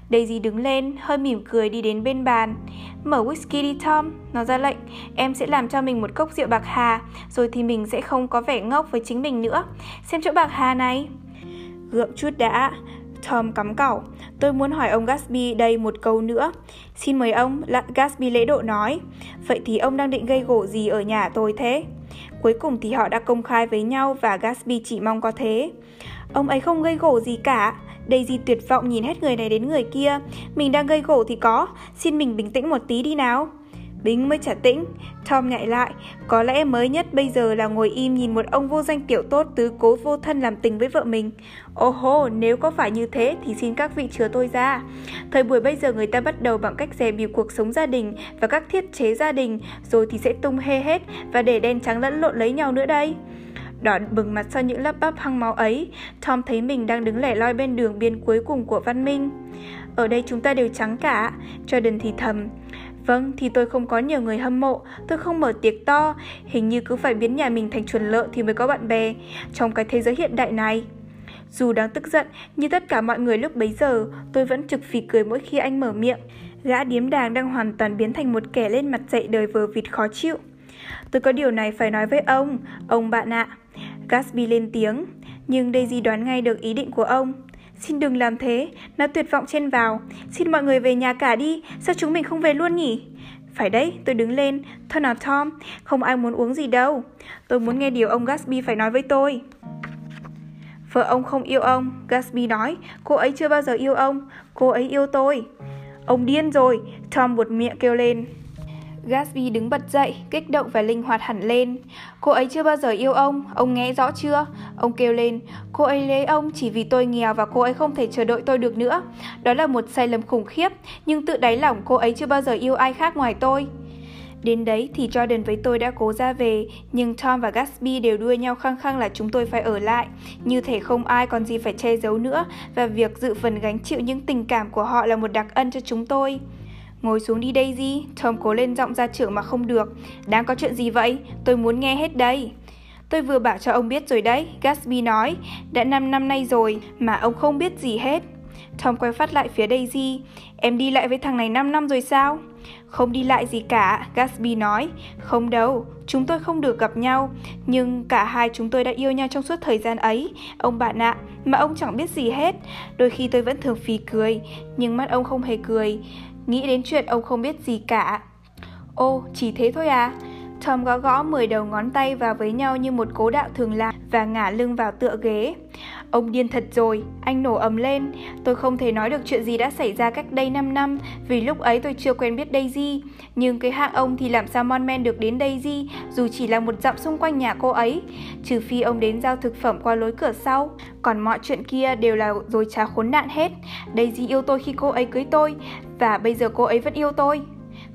Daisy đứng lên, hơi mỉm cười đi đến bên bàn. Mở whisky đi Tom, nó ra lệnh. Em sẽ làm cho mình một cốc rượu bạc hà, rồi thì mình sẽ không có vẻ ngốc với chính mình nữa. Xem chỗ bạc hà này. Gượng chút đã. Tom cắm cẩu. Tôi muốn hỏi ông Gatsby đây một câu nữa. Xin mời ông, Gatsby lễ độ nói. Vậy thì ông đang định gây gổ gì ở nhà tôi thế? Cuối cùng thì họ đã công khai với nhau và Gatsby chỉ mong có thế. Ông ấy không gây gổ gì cả. Daisy tuyệt vọng nhìn hết người này đến người kia. Mình đang gây gổ thì có, xin mình bình tĩnh một tí đi nào. Bính mới trả tĩnh. Tom nhại lại, có lẽ mới nhất bây giờ là ngồi im nhìn một ông vô danh tiểu tốt tứ cố vô thân làm tình với vợ mình. Ô hô, nếu có phải như thế thì xin các vị chứa tôi ra. Thời buổi bây giờ người ta bắt đầu bằng cách dè bỉu cuộc sống gia đình và các thiết chế gia đình, rồi thì sẽ tung hê hết và để đen trắng lẫn lộn lấy nhau nữa đây. Đỏ bừng mặt sau những lớp bắp hăng máu ấy, Tom thấy mình đang đứng lẻ loi bên đường biên cuối cùng của văn minh. Ở đây chúng ta đều trắng cả, Jordan thì thầm. Vâng, thì tôi không có nhiều người hâm mộ, tôi không mở tiệc to, hình như cứ phải biến nhà mình thành chuồn lợ thì mới có bạn bè trong cái thế giới hiện đại này. Dù đang tức giận, như tất cả mọi người lúc bấy giờ, tôi vẫn trực phì cười mỗi khi anh mở miệng. Gã điếm đàng đang hoàn toàn biến thành một kẻ lên mặt dậy đời vờ vịt khó chịu. Tôi có điều này phải nói với ông, ông bạn ạ. Gatsby lên tiếng, nhưng Daisy đoán ngay được ý định của ông. Xin đừng làm thế, nó tuyệt vọng chen vào. Xin mọi người về nhà cả đi, sao chúng mình không về luôn nhỉ? Phải đấy, tôi đứng lên. Thôi nào Tom, không ai muốn uống gì đâu. Tôi muốn nghe điều ông Gatsby phải nói với tôi. Vợ ông không yêu ông, Gatsby nói. Cô ấy chưa bao giờ yêu ông, cô ấy yêu tôi. Ông điên rồi, Tom buột miệng kêu lên. Gatsby đứng bật dậy, kích động và linh hoạt hẳn lên. Cô ấy chưa bao giờ yêu ông, ông nghe rõ chưa? Ông kêu lên, cô ấy lấy ông chỉ vì tôi nghèo và cô ấy không thể chờ đợi tôi được nữa. Đó là một sai lầm khủng khiếp, nhưng tự đáy lòng cô ấy chưa bao giờ yêu ai khác ngoài tôi. Đến đấy thì Jordan với tôi đã cố ra về, nhưng Tom và Gatsby đều đua nhau khăng khăng là chúng tôi phải ở lại. Như thể không ai còn gì phải che giấu nữa, và việc dự phần gánh chịu những tình cảm của họ là một đặc ân cho chúng tôi. Ngồi xuống đi Daisy, Tom cố lên giọng ra trưởng mà không được. Đang có chuyện gì vậy? Tôi muốn nghe hết đây. Tôi vừa bảo cho ông biết rồi đấy, Gatsby nói. Đã 5 năm nay rồi mà ông không biết gì hết. Tom quay phát lại phía Daisy. Em đi lại với thằng này 5 năm rồi sao? Không đi lại gì cả, Gatsby nói. Không đâu, chúng tôi không được gặp nhau. Nhưng cả hai chúng tôi đã yêu nhau trong suốt thời gian ấy, ông bạn ạ, mà ông chẳng biết gì hết. Đôi khi tôi vẫn thường phì cười, nhưng mắt ông không hề cười. Nghĩ đến chuyện ông không biết gì cả Ô, chỉ thế thôi à? Tom gõ gõ 10 đầu ngón tay vào với nhau như một cố đạo thường làm và ngả lưng vào tựa ghế. Ông điên thật rồi, anh nổ ầm lên. Tôi không thể nói được chuyện gì đã xảy ra cách đây 5 năm vì lúc ấy tôi chưa quen biết Daisy. Nhưng cái hạng ông thì làm sao Mon Men được đến Daisy dù chỉ là một dặm xung quanh nhà cô ấy. Trừ phi ông đến giao thực phẩm qua lối cửa sau. Còn mọi chuyện kia đều là rồi trá khốn nạn hết. Daisy yêu tôi khi cô ấy cưới tôi và bây giờ cô ấy vẫn yêu tôi.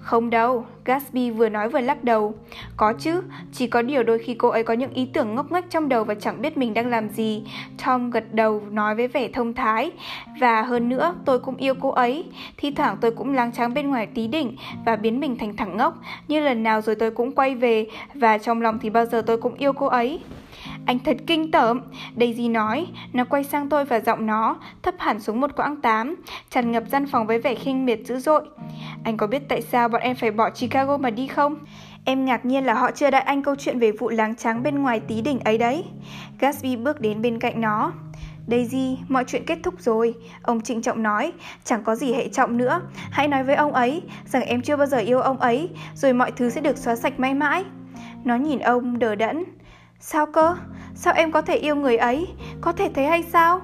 Không đâu, Gatsby vừa nói vừa lắc đầu. Có chứ, chỉ có điều đôi khi cô ấy có những ý tưởng ngốc nghếch trong đầu và chẳng biết mình đang làm gì. Tom gật đầu nói với vẻ thông thái. Và hơn nữa, tôi cũng yêu cô ấy. Thi thoảng tôi cũng lang tráng bên ngoài tí đỉnh và biến mình thành thẳng ngốc. Như lần nào rồi tôi cũng quay về và trong lòng thì bao giờ tôi cũng yêu cô ấy. Anh thật kinh tởm, Daisy nói. Nó quay sang tôi và giọng nó thấp hẳn xuống một quãng tám, tràn ngập gian phòng với vẻ khinh miệt dữ dội. Anh có biết tại sao bọn em phải bỏ Chicago mà đi không? Em ngạc nhiên là họ chưa đợi anh câu chuyện về vụ láng trắng bên ngoài tí đỉnh ấy đấy. Gatsby bước đến bên cạnh nó. Daisy, mọi chuyện kết thúc rồi. Ông trịnh trọng nói, chẳng có gì hệ trọng nữa. Hãy nói với ông ấy rằng em chưa bao giờ yêu ông ấy, rồi mọi thứ sẽ được xóa sạch mãi mãi. Nó nhìn ông đờ đẫn. Sao cơ? Sao em có thể yêu người ấy? Có thể thế hay sao?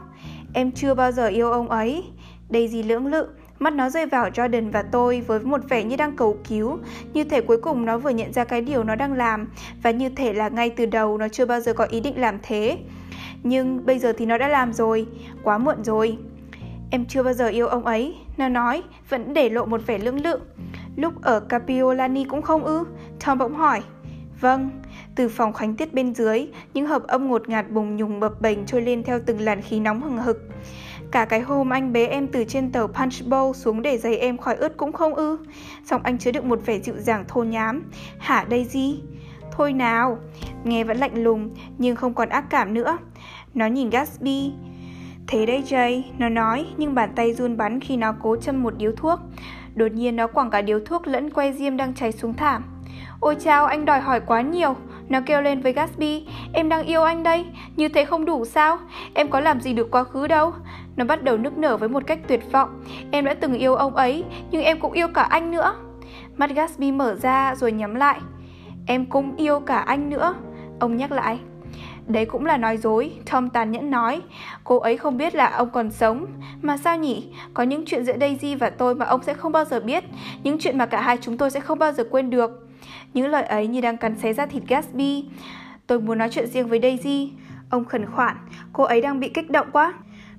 Em chưa bao giờ yêu ông ấy. Daisy lưỡng lự, mắt nó rơi vào Jordan và tôi với một vẻ như đang cầu cứu, như thể cuối cùng nó vừa nhận ra cái điều nó đang làm và như thể là ngay từ đầu nó chưa bao giờ có ý định làm thế. Nhưng bây giờ thì nó đã làm rồi, quá muộn rồi. Em chưa bao giờ yêu ông ấy, nó nói, vẫn để lộ một vẻ lưỡng lự. Lúc ở Capiolani cũng không ư? Tom bỗng hỏi. Vâng, từ phòng khánh tiết bên dưới, những hợp âm ngột ngạt bùng nhùng bập bềnh trôi lên theo từng làn khí nóng hừng hực. Cả cái hôm anh bế em từ trên tàu Punch Bowl xuống để giày em khỏi ướt cũng không ư. Xong anh chứa đựng một vẻ dịu dàng thô nhám. Hả Daisy? Thôi nào. Nghe vẫn lạnh lùng, nhưng không còn ác cảm nữa. Nó nhìn Gatsby. Thế đây Jay, nó nói, nhưng bàn tay run bắn khi nó cố châm một điếu thuốc. Đột nhiên nó quẳng cả điếu thuốc lẫn que diêm đang cháy xuống thảm. Ôi chao, anh đòi hỏi quá nhiều. Nó kêu lên với Gatsby, em đang yêu anh đây, như thế không đủ sao? Em có làm gì được quá khứ đâu. Nó bắt đầu nức nở với một cách tuyệt vọng. Em đã từng yêu ông ấy, nhưng em cũng yêu cả anh nữa. Mắt Gatsby mở ra rồi nhắm lại. Em cũng yêu cả anh nữa. Ông nhắc lại. Đấy cũng là nói dối, Tom tàn nhẫn nói. Cô ấy không biết là ông còn sống. Mà sao nhỉ? Có những chuyện giữa Daisy và tôi mà ông sẽ không bao giờ biết. Những chuyện mà cả hai chúng tôi sẽ không bao giờ quên được. Những lời ấy như đang cắn xé ra thịt Gatsby. Tôi muốn nói chuyện riêng với Daisy. Ông khẩn khoản, cô ấy đang bị kích động quá.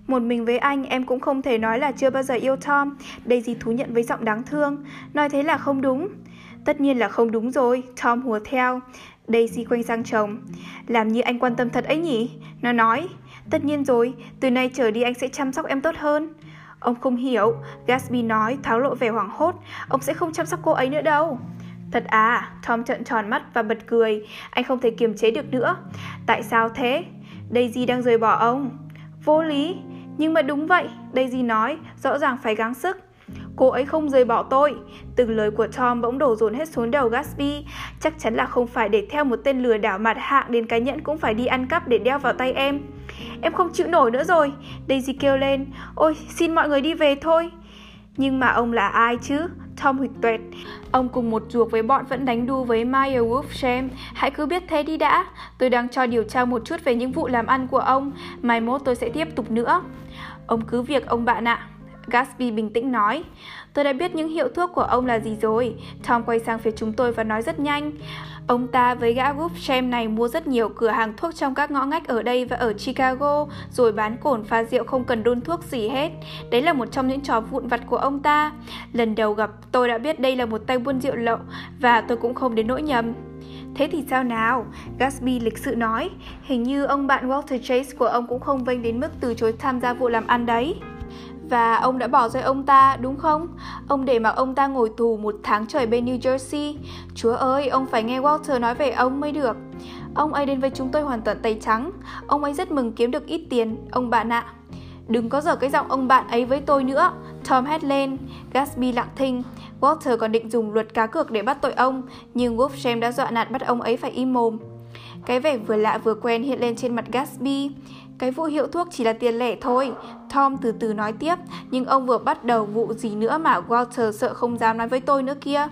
Một mình với anh em cũng không thể nói là chưa bao giờ yêu Tom. Daisy thú nhận với giọng đáng thương Nói thế là không đúng. Tất nhiên là không đúng rồi Tom hùa theo. Daisy quay sang chồng. Làm như anh quan tâm thật ấy nhỉ? Nó nói. Tất nhiên rồi Từ nay trở đi anh sẽ chăm sóc em tốt hơn. Ông không hiểu Gatsby nói tháo lộ vẻ hoảng hốt. Ông sẽ không chăm sóc cô ấy nữa đâu. Thật à, Tom trợn tròn mắt và bật cười. Anh không thể kiềm chế được nữa. Tại sao thế? Daisy đang rời bỏ ông. Vô lý. Nhưng mà đúng vậy, Daisy nói, rõ ràng phải gắng sức. Cô ấy không rời bỏ tôi. Từng lời của Tom bỗng đổ dồn hết xuống đầu Gatsby. Chắc chắn là không phải để theo một tên lừa đảo mặt hạng đến cái nhẫn cũng phải đi ăn cắp để đeo vào tay em. Em không chịu nổi nữa rồi. Daisy kêu lên. Ôi, xin mọi người đi về thôi. Nhưng mà ông là ai chứ? Tom huỵch tuệt. Ông cùng một ruột với bọn vẫn đánh đu với Meyer Wolfsham. Hãy cứ biết thế đi đã. Tôi đang cho điều tra một chút về những vụ làm ăn của ông. Mai mốt tôi sẽ tiếp tục nữa. Ông cứ việc, ông bạn ạ. Gatsby bình tĩnh nói. Tôi đã biết những hiệu thuốc của ông là gì rồi. Tom quay sang phía chúng tôi và nói rất nhanh. Ông ta với gã Wolfsham này mua rất nhiều cửa hàng thuốc trong các ngõ ngách ở đây và ở Chicago, rồi bán cồn pha rượu không cần đun thuốc gì hết. Đấy là một trong những trò vụn vặt của ông ta. Lần đầu gặp tôi đã biết đây là một tay buôn rượu lậu và tôi cũng không đến nỗi nhầm. Thế thì sao nào? Gatsby lịch sự nói, hình như ông bạn Walter Chase của ông cũng không vênh đến mức từ chối tham gia vụ làm ăn đấy. Và ông đã bỏ rơi ông ta, đúng không? Ông để mặc ông ta ngồi tù một tháng trời bên New Jersey. Chúa ơi, ông phải nghe Walter nói về ông mới được. Ông ấy đến với chúng tôi hoàn toàn tay trắng. Ông ấy rất mừng kiếm được ít tiền, ông bạn ạ. Đừng có dở cái giọng ông bạn ấy với tôi nữa. Tom hét lên. Gatsby lặng thinh. Walter còn định dùng luật cá cược để bắt tội ông, nhưng Wolfram đã dọa nạt bắt ông ấy phải im mồm. Cái vẻ vừa lạ vừa quen hiện lên trên mặt Gatsby. Cái vụ hiệu thuốc chỉ là tiền lẻ thôi. Tom từ từ nói tiếp, nhưng ông vừa bắt đầu vụ gì nữa mà Walter sợ không dám nói với tôi nữa kia.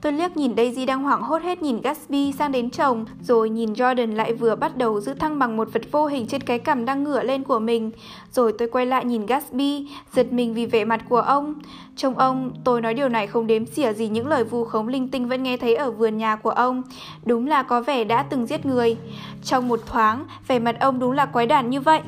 Tôi liếc nhìn Daisy đang hoảng hốt hết nhìn Gatsby sang đến chồng, rồi nhìn Jordan lại vừa bắt đầu giữ thăng bằng một vật vô hình trên cái cằm đang ngửa lên của mình. Rồi tôi quay lại nhìn Gatsby, giật mình vì vẻ mặt của ông chồng ông, tôi nói điều này không đếm xỉa gì những lời vu khống linh tinh vẫn nghe thấy ở vườn nhà của ông. Đúng là có vẻ đã từng giết người. Trong một thoáng, vẻ mặt ông đúng là quái đản như vậy.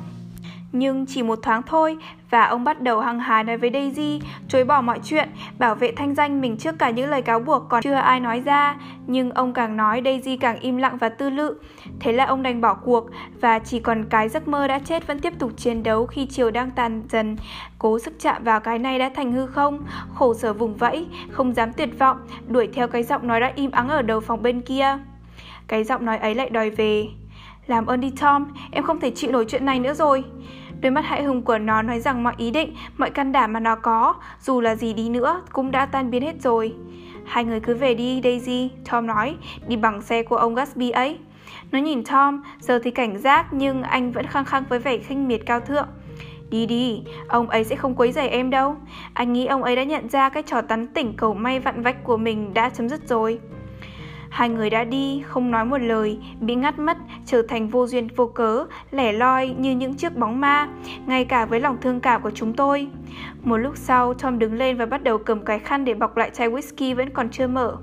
Nhưng chỉ một thoáng thôi, và ông bắt đầu hăng hái nói với Daisy, chối bỏ mọi chuyện, bảo vệ thanh danh mình trước cả những lời cáo buộc còn chưa ai nói ra. Nhưng ông càng nói Daisy càng im lặng và tư lự. Thế là ông đành bỏ cuộc, và chỉ còn cái giấc mơ đã chết vẫn tiếp tục chiến đấu khi chiều đang tàn dần. Cố sức chạm vào cái này đã thành hư không, khổ sở vùng vẫy, không dám tuyệt vọng, đuổi theo cái giọng nói đã im ắng ở đầu phòng bên kia. Cái giọng nói ấy lại đòi về. Làm ơn đi Tom, em không thể chịu nổi chuyện này nữa rồi. Đôi mắt hãi hùng của nó nói rằng mọi ý định, mọi can đảm mà nó có, dù là gì đi nữa, cũng đã tan biến hết rồi. Hai người cứ về đi, Daisy, Tom nói, đi bằng xe của ông Gatsby ấy. Nó nhìn Tom, giờ thì cảnh giác nhưng anh vẫn khăng khăng với vẻ khinh miệt cao thượng. Đi đi, ông ấy sẽ không quấy rầy em đâu. Anh nghĩ ông ấy đã nhận ra cái trò tắn tỉnh cầu may vặn vách của mình đã chấm dứt rồi. Hai người đã đi, không nói một lời, bị ngắt mất, trở thành vô duyên vô cớ, lẻ loi như những chiếc bóng ma, ngay cả với lòng thương cảm của chúng tôi. Một lúc sau, Tom đứng lên và bắt đầu cầm cái khăn để bọc lại chai whisky vẫn còn chưa mở.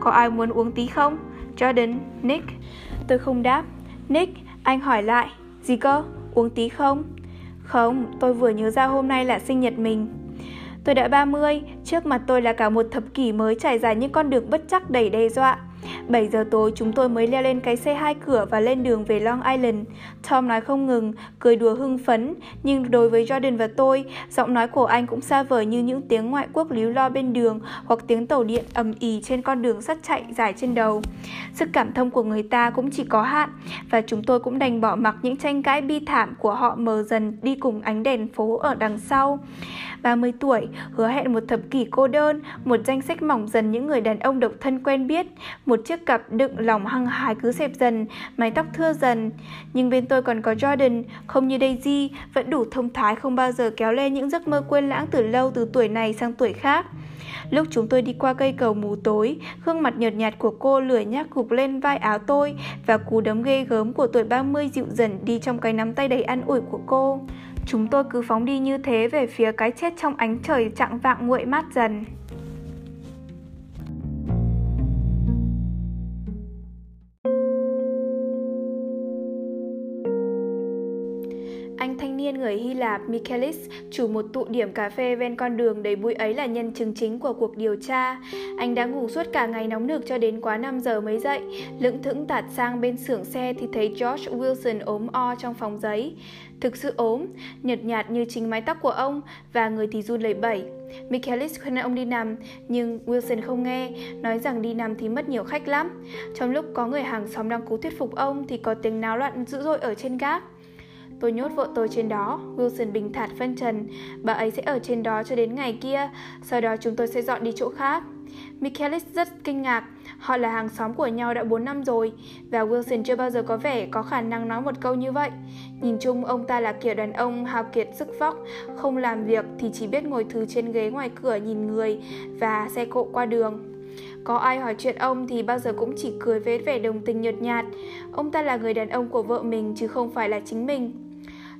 Có ai muốn uống tí không? Jordan, Nick. Tôi không đáp. Nick, anh hỏi lại. Gì cơ? Uống tí không? Không, tôi vừa nhớ ra hôm nay là sinh nhật mình. Tôi đã 30, trước mặt tôi là cả một thập kỷ mới trải dài những con đường bất chắc đầy đe dọa. 7 giờ tối chúng tôi mới leo lên cái xe hai cửa và lên đường về Long Island. Tom nói không ngừng, cười đùa hưng phấn, nhưng đối với Jordan và tôi, giọng nói của anh cũng xa vời như những tiếng ngoại quốc líu lo bên đường hoặc tiếng tàu điện ầm ì trên con đường sắt chạy dài trên đầu. Sức cảm thông của người ta cũng chỉ có hạn và chúng tôi cũng đành bỏ mặc những tranh cãi bi thảm của họ mờ dần đi cùng ánh đèn phố ở đằng sau. 30 tuổi, hứa hẹn một thập kỷ cô đơn, một danh sách mỏng dần những người đàn ông độc thân quen biết, một chiếc cặp đựng lòng hăng hái cứ xẹp dần, mái tóc thưa dần. Nhưng bên tôi còn có Jordan, không như Daisy, vẫn đủ thông thái không bao giờ kéo lên những giấc mơ quên lãng từ lâu từ tuổi này sang tuổi khác. Lúc chúng tôi đi qua cây cầu mù tối, gương mặt nhợt nhạt của cô lười nhác gục lên vai áo tôi và cú đấm ghê gớm của tuổi 30 dịu dần đi trong cái nắm tay đầy an ủi của cô. Chúng tôi cứ phóng đi như thế về phía cái chết trong ánh trời trạng vạng nguội mát dần. Anh thanh niên người Hy Lạp Michaelis, chủ một tụ điểm cà phê ven con đường đầy bụi ấy là nhân chứng chính của cuộc điều tra. Anh đã ngủ suốt cả ngày nóng nực cho đến quá 5 giờ mới dậy. Lững thững tạt sang bên xưởng xe thì thấy George Wilson ốm o trong phòng giấy. Thực sự ốm, nhợt nhạt như chính mái tóc của ông và người thì run lẩy bẩy. Michaelis khuyên ông đi nằm, nhưng Wilson không nghe, nói rằng đi nằm thì mất nhiều khách lắm. Trong lúc có người hàng xóm đang cố thuyết phục ông thì có tiếng náo loạn dữ dội ở trên gác. Tôi nhốt vợ tôi trên đó, Wilson bình thản phân trần. Bà ấy sẽ ở trên đó cho đến ngày kia, sau đó chúng tôi sẽ dọn đi chỗ khác. Michaelis rất kinh ngạc, họ là hàng xóm của nhau đã 4 năm rồi và Wilson chưa bao giờ có vẻ có khả năng nói một câu như vậy. Nhìn chung ông ta là kiểu đàn ông hào kiệt sức vóc, không làm việc thì chỉ biết ngồi thư trên ghế ngoài cửa nhìn người và xe cộ qua đường. Có ai hỏi chuyện ông thì bao giờ cũng chỉ cười với vẻ đồng tình nhợt nhạt. Ông ta là người đàn ông của vợ mình chứ không phải là chính mình.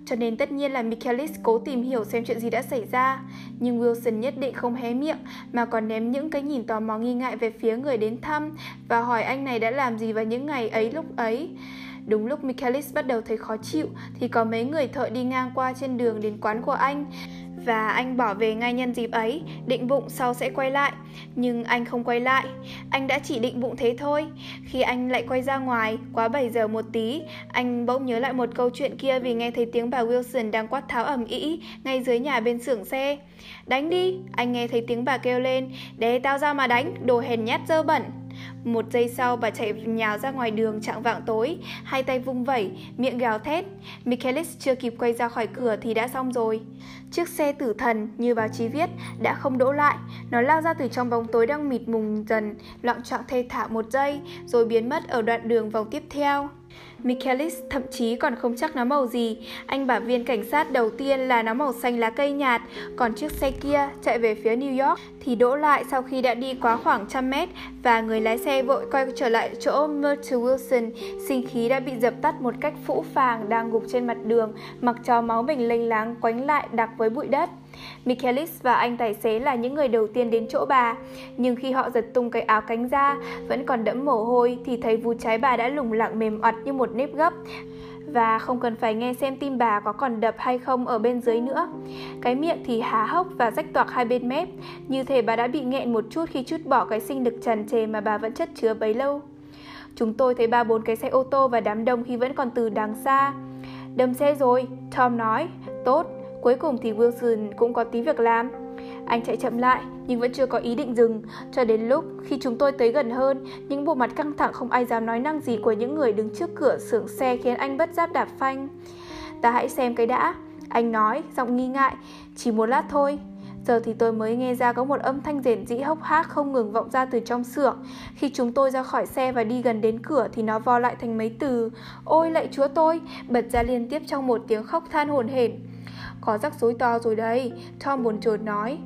Cho nên tất nhiên là Michaelis cố tìm hiểu xem chuyện gì đã xảy ra. Nhưng Wilson nhất định không hé miệng, mà còn ném những cái nhìn tò mò nghi ngại về phía người đến thăm và hỏi anh này đã làm gì vào những ngày ấy lúc ấy. Đúng lúc Michaelis bắt đầu thấy khó chịu thì có mấy người thợ đi ngang qua trên đường đến quán của anh và anh bỏ về ngay nhân dịp ấy, định bụng sau sẽ quay lại. Nhưng anh không quay lại, anh đã chỉ định bụng thế thôi. Khi anh lại quay ra ngoài, quá 7 giờ một tí, anh bỗng nhớ lại một câu chuyện kia vì nghe thấy tiếng bà Wilson đang quát tháo ầm ĩ ngay dưới nhà bên xưởng xe. Đánh đi, anh nghe thấy tiếng bà kêu lên, để tao ra mà đánh, đồ hèn nhát dơ bẩn. Một giây sau bà chạy nhào ra ngoài đường trạng vạng tối, hai tay vung vẩy, miệng gào thét. Michaelis chưa kịp quay ra khỏi cửa thì đã xong rồi. Chiếc xe tử thần, như báo chí viết, đã không đỗ lại. Nó lao ra từ trong bóng tối đang mịt mùng dần, loạn trọng thê thả một giây, rồi biến mất ở đoạn đường vòng tiếp theo. Michaelis thậm chí còn không chắc nó màu gì. Anh bảo viên cảnh sát đầu tiên là nó màu xanh lá cây nhạt, còn chiếc xe kia chạy về phía New York thì đỗ lại sau khi đã đi quá khoảng trăm mét và người lái xe vội quay trở lại chỗ Myrtle Wilson. Sinh khí đã bị dập tắt một cách phũ phàng đang gục trên mặt đường, mặc cho máu mình lênh láng quánh lại đặc với bụi đất. Michaelis và anh tài xế là những người đầu tiên đến chỗ bà, nhưng khi họ giật tung cái áo cánh ra, vẫn còn đẫm mồ hôi thì thấy vú trái bà đã lủng lặng mềm oặt như một nếp gấp và không cần phải nghe xem tim bà có còn đập hay không ở bên dưới nữa. Cái miệng thì há hốc và rách toạc hai bên mép, như thể bà đã bị nghẹn một chút khi chút bỏ cái sinh lực tràn trề mà bà vẫn chất chứa bấy lâu. Chúng tôi thấy ba bốn cái xe ô tô và đám đông khi vẫn còn từ đằng xa. Đâm xe rồi, Tom nói. Tốt, Cuối cùng thì Wilson cũng có tí việc làm. Anh chạy chậm lại nhưng vẫn chưa có ý định dừng cho đến lúc khi chúng tôi tới gần hơn, những bộ mặt căng thẳng không ai dám nói năng gì của những người đứng trước cửa xưởng xe khiến anh bất giác đạp phanh. Ta hãy xem cái đã, anh nói, giọng nghi ngại, chỉ một lát thôi. Giờ thì tôi mới nghe ra có một âm thanh rền rĩ hốc hác không ngừng vọng ra từ trong xưởng. Khi chúng tôi ra khỏi xe và đi gần đến cửa thì nó vo lại thành mấy từ Ôi lạy chúa tôi, bật ra liên tiếp trong một tiếng khóc than hồn hển. Có rắc rối to rồi đây, Tom buồn chồn nói.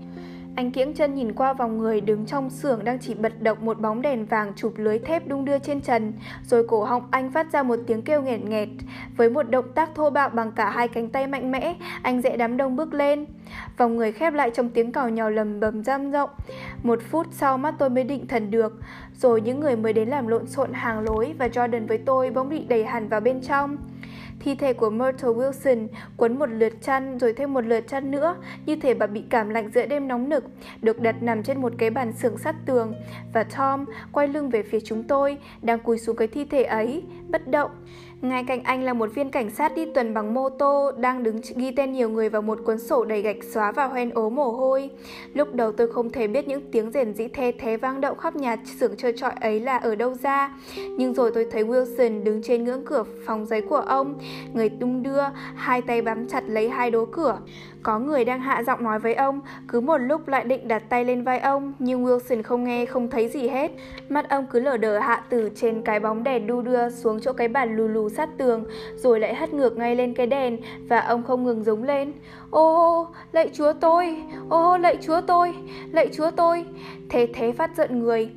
Anh kiễng chân nhìn qua vòng người đứng trong xưởng đang chỉ bật động một bóng đèn vàng chụp lưới thép đung đưa trên trần, rồi cổ họng anh phát ra một tiếng kêu nghẹt nghẹt. Với một động tác thô bạo bằng cả hai cánh tay mạnh mẽ, anh dễ đám đông bước lên. Vòng người khép lại trong tiếng cào nhào lầm bầm giam rộng. Một phút sau mắt tôi mới định thần được, rồi những người mới đến làm lộn xộn hàng lối và Jordan với tôi bỗng bị đẩy hẳn vào bên trong. Thi thể của Myrtle Wilson quấn một lượt chăn rồi thêm một lượt chăn nữa, như thể bà bị cảm lạnh giữa đêm nóng nực, được đặt nằm trên một cái bàn xưởng sắt tường. Và Tom quay lưng về phía chúng tôi, đang cúi xuống cái thi thể ấy, bất động. Ngay cạnh anh là một viên cảnh sát đi tuần bằng mô tô đang đứng ghi tên nhiều người vào một cuốn sổ đầy gạch xóa và hoen ố mồ hôi. Lúc đầu tôi không thể biết những tiếng rền rĩ the thế vang động khắp nhà xưởng chơi trọi ấy là ở đâu ra. Nhưng rồi tôi thấy Wilson đứng trên ngưỡng cửa phòng giấy của ông, người tung đưa, hai tay bám chặt lấy hai đố cửa. Có người đang hạ giọng nói với ông, cứ một lúc lại định đặt tay lên vai ông, nhưng Wilson không nghe, không thấy gì hết. Mắt ông cứ lờ đờ hạ từ trên cái bóng đèn đu đưa xuống chỗ cái bàn lù lù sát tường, rồi lại hất ngược ngay lên cái đèn, và ông không ngừng giống lên. Ô, lạy chúa tôi, ô, lạy chúa tôi, lạy chúa tôi. Thế thế phát giận người.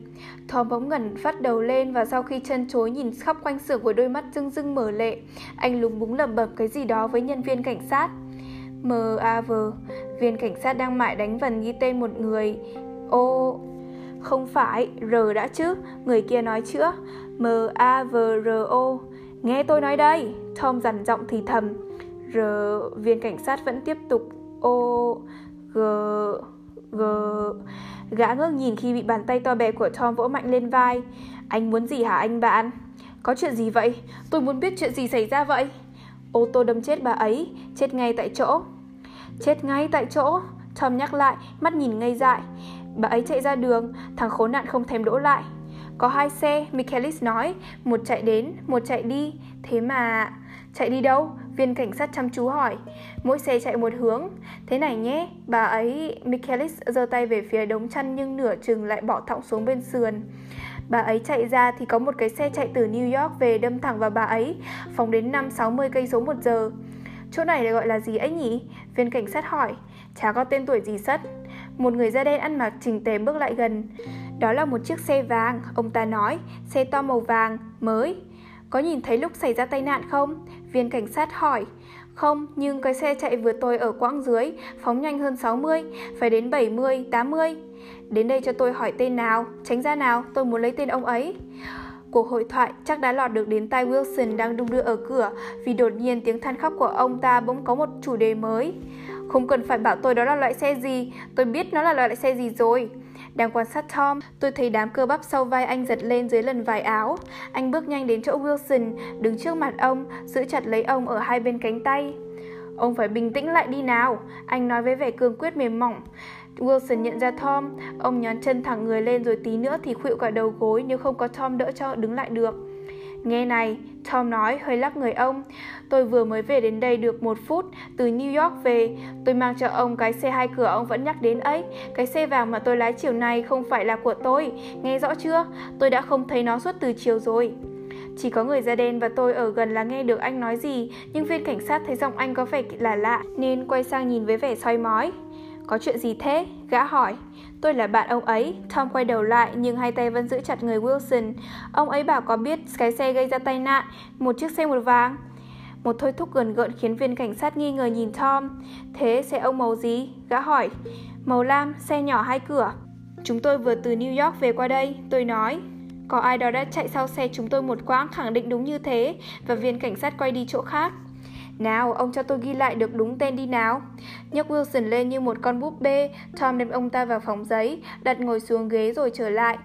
Thom bỗng ngẩn phát đầu lên và sau khi chân chối nhìn khắp quanh xưởng với đôi mắt rưng rưng mở lệ, anh lúng búng lẩm bẩm cái gì đó với nhân viên cảnh sát. MAV, viên cảnh sát đang mãi đánh vần ghi tên một người. Ô, không phải, R đã chứ, người kia nói chữa. M-A-V-R-O. Nghe tôi nói đây, Tom dằn giọng thì thầm. R, viên cảnh sát vẫn tiếp tục. O, G, G. Gã ngước nhìn khi bị bàn tay to bè của Tom vỗ mạnh lên vai. Anh muốn gì hả anh bạn? Có chuyện gì vậy? Tôi muốn biết chuyện gì xảy ra vậy? Ô tô đâm chết bà ấy, chết ngay tại chỗ. Chết ngay tại chỗ, Tom nhắc lại, mắt nhìn ngây dại. Bà ấy chạy ra đường, thằng khốn nạn không thèm đỗ lại. Có hai xe, Michaelis nói, một chạy đến, một chạy đi. Thế mà... Chạy đi đâu? Viên cảnh sát chăm chú hỏi. Mỗi xe chạy một hướng. Thế này nhé, bà ấy... Michaelis giơ tay về phía đống chăn nhưng nửa chừng lại bỏ thọng xuống bên sườn. Bà ấy chạy ra thì có một cái xe chạy từ New York về đâm thẳng vào bà ấy, phóng đến 5-60 cây số một giờ. Chỗ này được gọi là gì ấy nhỉ? Viên cảnh sát hỏi. Chả có tên tuổi gì sất. Một người da đen ăn mặc chỉnh tề bước lại gần. Đó là một chiếc xe vàng, ông ta nói. Xe to màu vàng, mới. Có nhìn thấy lúc xảy ra tai nạn không? Viên cảnh sát hỏi. Không, nhưng cái xe chạy vừa tôi ở quãng dưới, phóng nhanh hơn 60, phải đến 70, 80. Đến đây cho tôi hỏi tên nào, tránh ra nào, tôi muốn lấy tên ông ấy. Cuộc hội thoại chắc đã lọt được đến tai Wilson đang đung đưa ở cửa vì đột nhiên tiếng than khóc của ông ta bỗng có một chủ đề mới. Không cần phải bảo tôi đó là loại xe gì, tôi biết nó là loại xe gì rồi. Đang quan sát Tom, tôi thấy đám cơ bắp sau vai anh giật lên dưới lần vải áo. Anh bước nhanh đến chỗ Wilson, đứng trước mặt ông, giữ chặt lấy ông ở hai bên cánh tay. Ông phải bình tĩnh lại đi nào, anh nói với vẻ cương quyết mềm mỏng. Wilson nhận ra Tom, ông nhón chân thẳng người lên rồi tí nữa thì khuỵu cả đầu gối nếu không có Tom đỡ cho đứng lại được. Nghe này, Tom nói hơi lắc người ông. Tôi vừa mới về đến đây được một phút, từ New York về. Tôi mang cho ông cái xe hai cửa ông vẫn nhắc đến ấy. Cái xe vàng mà tôi lái chiều nay không phải là của tôi. Nghe rõ chưa? Tôi đã không thấy nó suốt từ chiều rồi. Chỉ có người da đen và tôi ở gần là nghe được anh nói gì, nhưng viên cảnh sát thấy giọng anh có vẻ là lạ, nên quay sang nhìn với vẻ soi mói. Có chuyện gì thế? Gã hỏi. Tôi là bạn ông ấy. Tom quay đầu lại nhưng hai tay vẫn giữ chặt người Wilson. Ông ấy bảo có biết cái xe gây ra tai nạn, một chiếc xe một vàng. Một thôi thúc gần gợn khiến viên cảnh sát nghi ngờ nhìn Tom. Thế xe ông màu gì? Gã hỏi. Màu lam, xe nhỏ hai cửa. Chúng tôi vừa từ New York về qua đây, tôi nói. Có ai đó đã chạy sau xe chúng tôi một quãng khẳng định đúng như thế và viên cảnh sát quay đi chỗ khác. Nào, ông cho tôi ghi lại được đúng tên đi nào. Nhấc Wilson lên như một con búp bê, Tom đem ông ta vào phòng giấy, đặt ngồi xuống ghế rồi trở lại.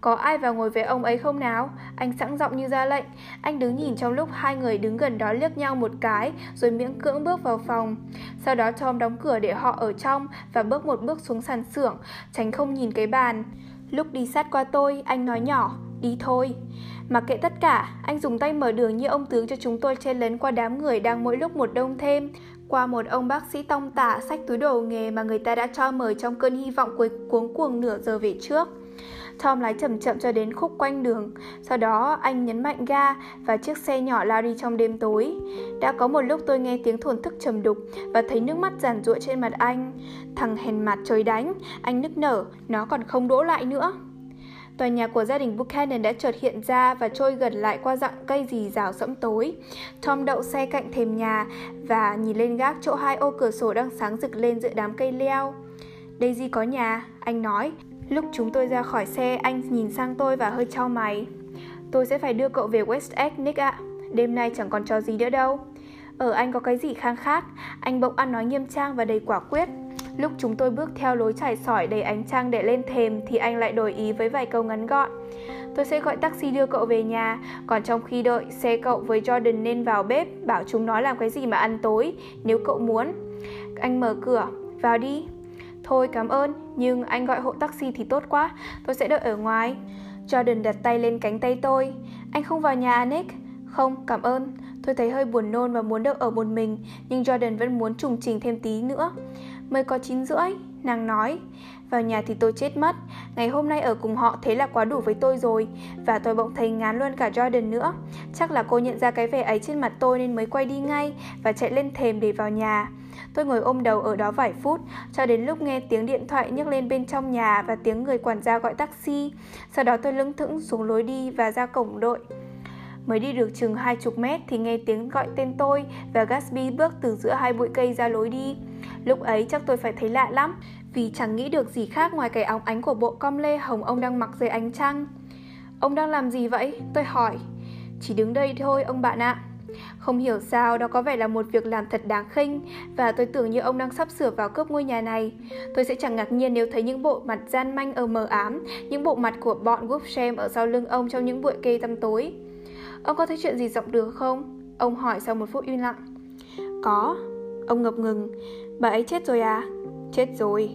Có ai vào ngồi với ông ấy không nào? Anh sẵn giọng như ra lệnh. Anh đứng nhìn trong lúc hai người đứng gần đó liếc nhau một cái, rồi miễn cưỡng bước vào phòng. Sau đó Tom đóng cửa để họ ở trong và bước một bước xuống sàn xưởng, tránh không nhìn cái bàn. Lúc đi sát qua tôi, anh nói nhỏ, đi thôi. Mặc kệ tất cả, anh dùng tay mở đường như ông tướng cho chúng tôi chen lấn qua đám người đang mỗi lúc một đông thêm, qua một ông bác sĩ tông tả sách túi đồ nghề mà người ta đã cho mở trong cơn hy vọng cuối cuống cuồng nửa giờ về trước. Tom lái chậm chậm cho đến khúc quanh đường. Sau đó anh nhấn mạnh ga và chiếc xe nhỏ lao đi trong đêm tối. Đã có một lúc tôi nghe tiếng thổn thức trầm đục và thấy nước mắt giàn ruộng trên mặt anh. Thằng hèn mặt trời đánh, anh nức nở, nó còn không đỗ lại nữa. Tòa nhà của gia đình Buchanan đã chợt hiện ra và trôi gần lại qua dặng cây rì rào sẫm tối. Tom đậu xe cạnh thềm nhà và nhìn lên gác chỗ hai ô cửa sổ đang sáng rực lên giữa đám cây leo. Daisy có nhà, anh nói. Lúc chúng tôi ra khỏi xe, anh nhìn sang tôi và hơi trao mày. Tôi sẽ phải đưa cậu về West Egg, Nick ạ. Đêm nay chẳng còn trò gì nữa đâu. Ở anh có cái gì khang khác? Anh bỗng ăn nói nghiêm trang và đầy quả quyết. Lúc chúng tôi bước theo lối trải sỏi đầy ánh trăng để lên thềm thì anh lại đổi ý với vài câu ngắn gọn. Tôi sẽ gọi taxi đưa cậu về nhà, còn trong khi đợi, xe cậu với Jordan nên vào bếp, bảo chúng nó làm cái gì mà ăn tối, nếu cậu muốn. Anh mở cửa, vào đi. Thôi cảm ơn, nhưng anh gọi hộ taxi thì tốt quá, tôi sẽ đợi ở ngoài. Jordan đặt tay lên cánh tay tôi. Anh không vào nhà Nick? Không, cảm ơn. Tôi thấy hơi buồn nôn và muốn được ở một mình, nhưng Jordan vẫn muốn trùng trình thêm tí nữa. Mới có 9 rưỡi, nàng nói. Vào nhà thì tôi chết mất, ngày hôm nay ở cùng họ thế là quá đủ với tôi rồi, và tôi bỗng thấy ngán luôn cả Jordan nữa. Chắc là cô nhận ra cái vẻ ấy trên mặt tôi nên mới quay đi ngay và chạy lên thềm để vào nhà. Tôi ngồi ôm đầu ở đó vài phút, cho đến lúc nghe tiếng điện thoại nhấc lên bên trong nhà và tiếng người quản gia gọi taxi. Sau đó tôi lững thững xuống lối đi và ra cổng đội. Mới đi được chừng hai chục mét thì nghe tiếng gọi tên tôi và Gatsby bước từ giữa hai bụi cây ra lối đi. Lúc ấy chắc tôi phải thấy lạ lắm, vì chẳng nghĩ được gì khác ngoài cái óng ánh của bộ com lê hồng ông đang mặc dưới ánh trăng. Ông đang làm gì vậy? Tôi hỏi. Chỉ đứng đây thôi ông bạn ạ. Không hiểu sao đó có vẻ là một việc làm thật đáng khinh và tôi tưởng như ông đang sắp sửa vào cướp ngôi nhà này. Tôi sẽ chẳng ngạc nhiên nếu thấy những bộ mặt gian manh ở mờ ám, những bộ mặt của bọn Wolfsham ở sau lưng ông trong những bụi cây tăm tối. Ông có thấy chuyện gì rộng đường không? Ông hỏi sau một phút im lặng. Có. Ông ngập ngừng. Bà ấy chết rồi à? Chết rồi.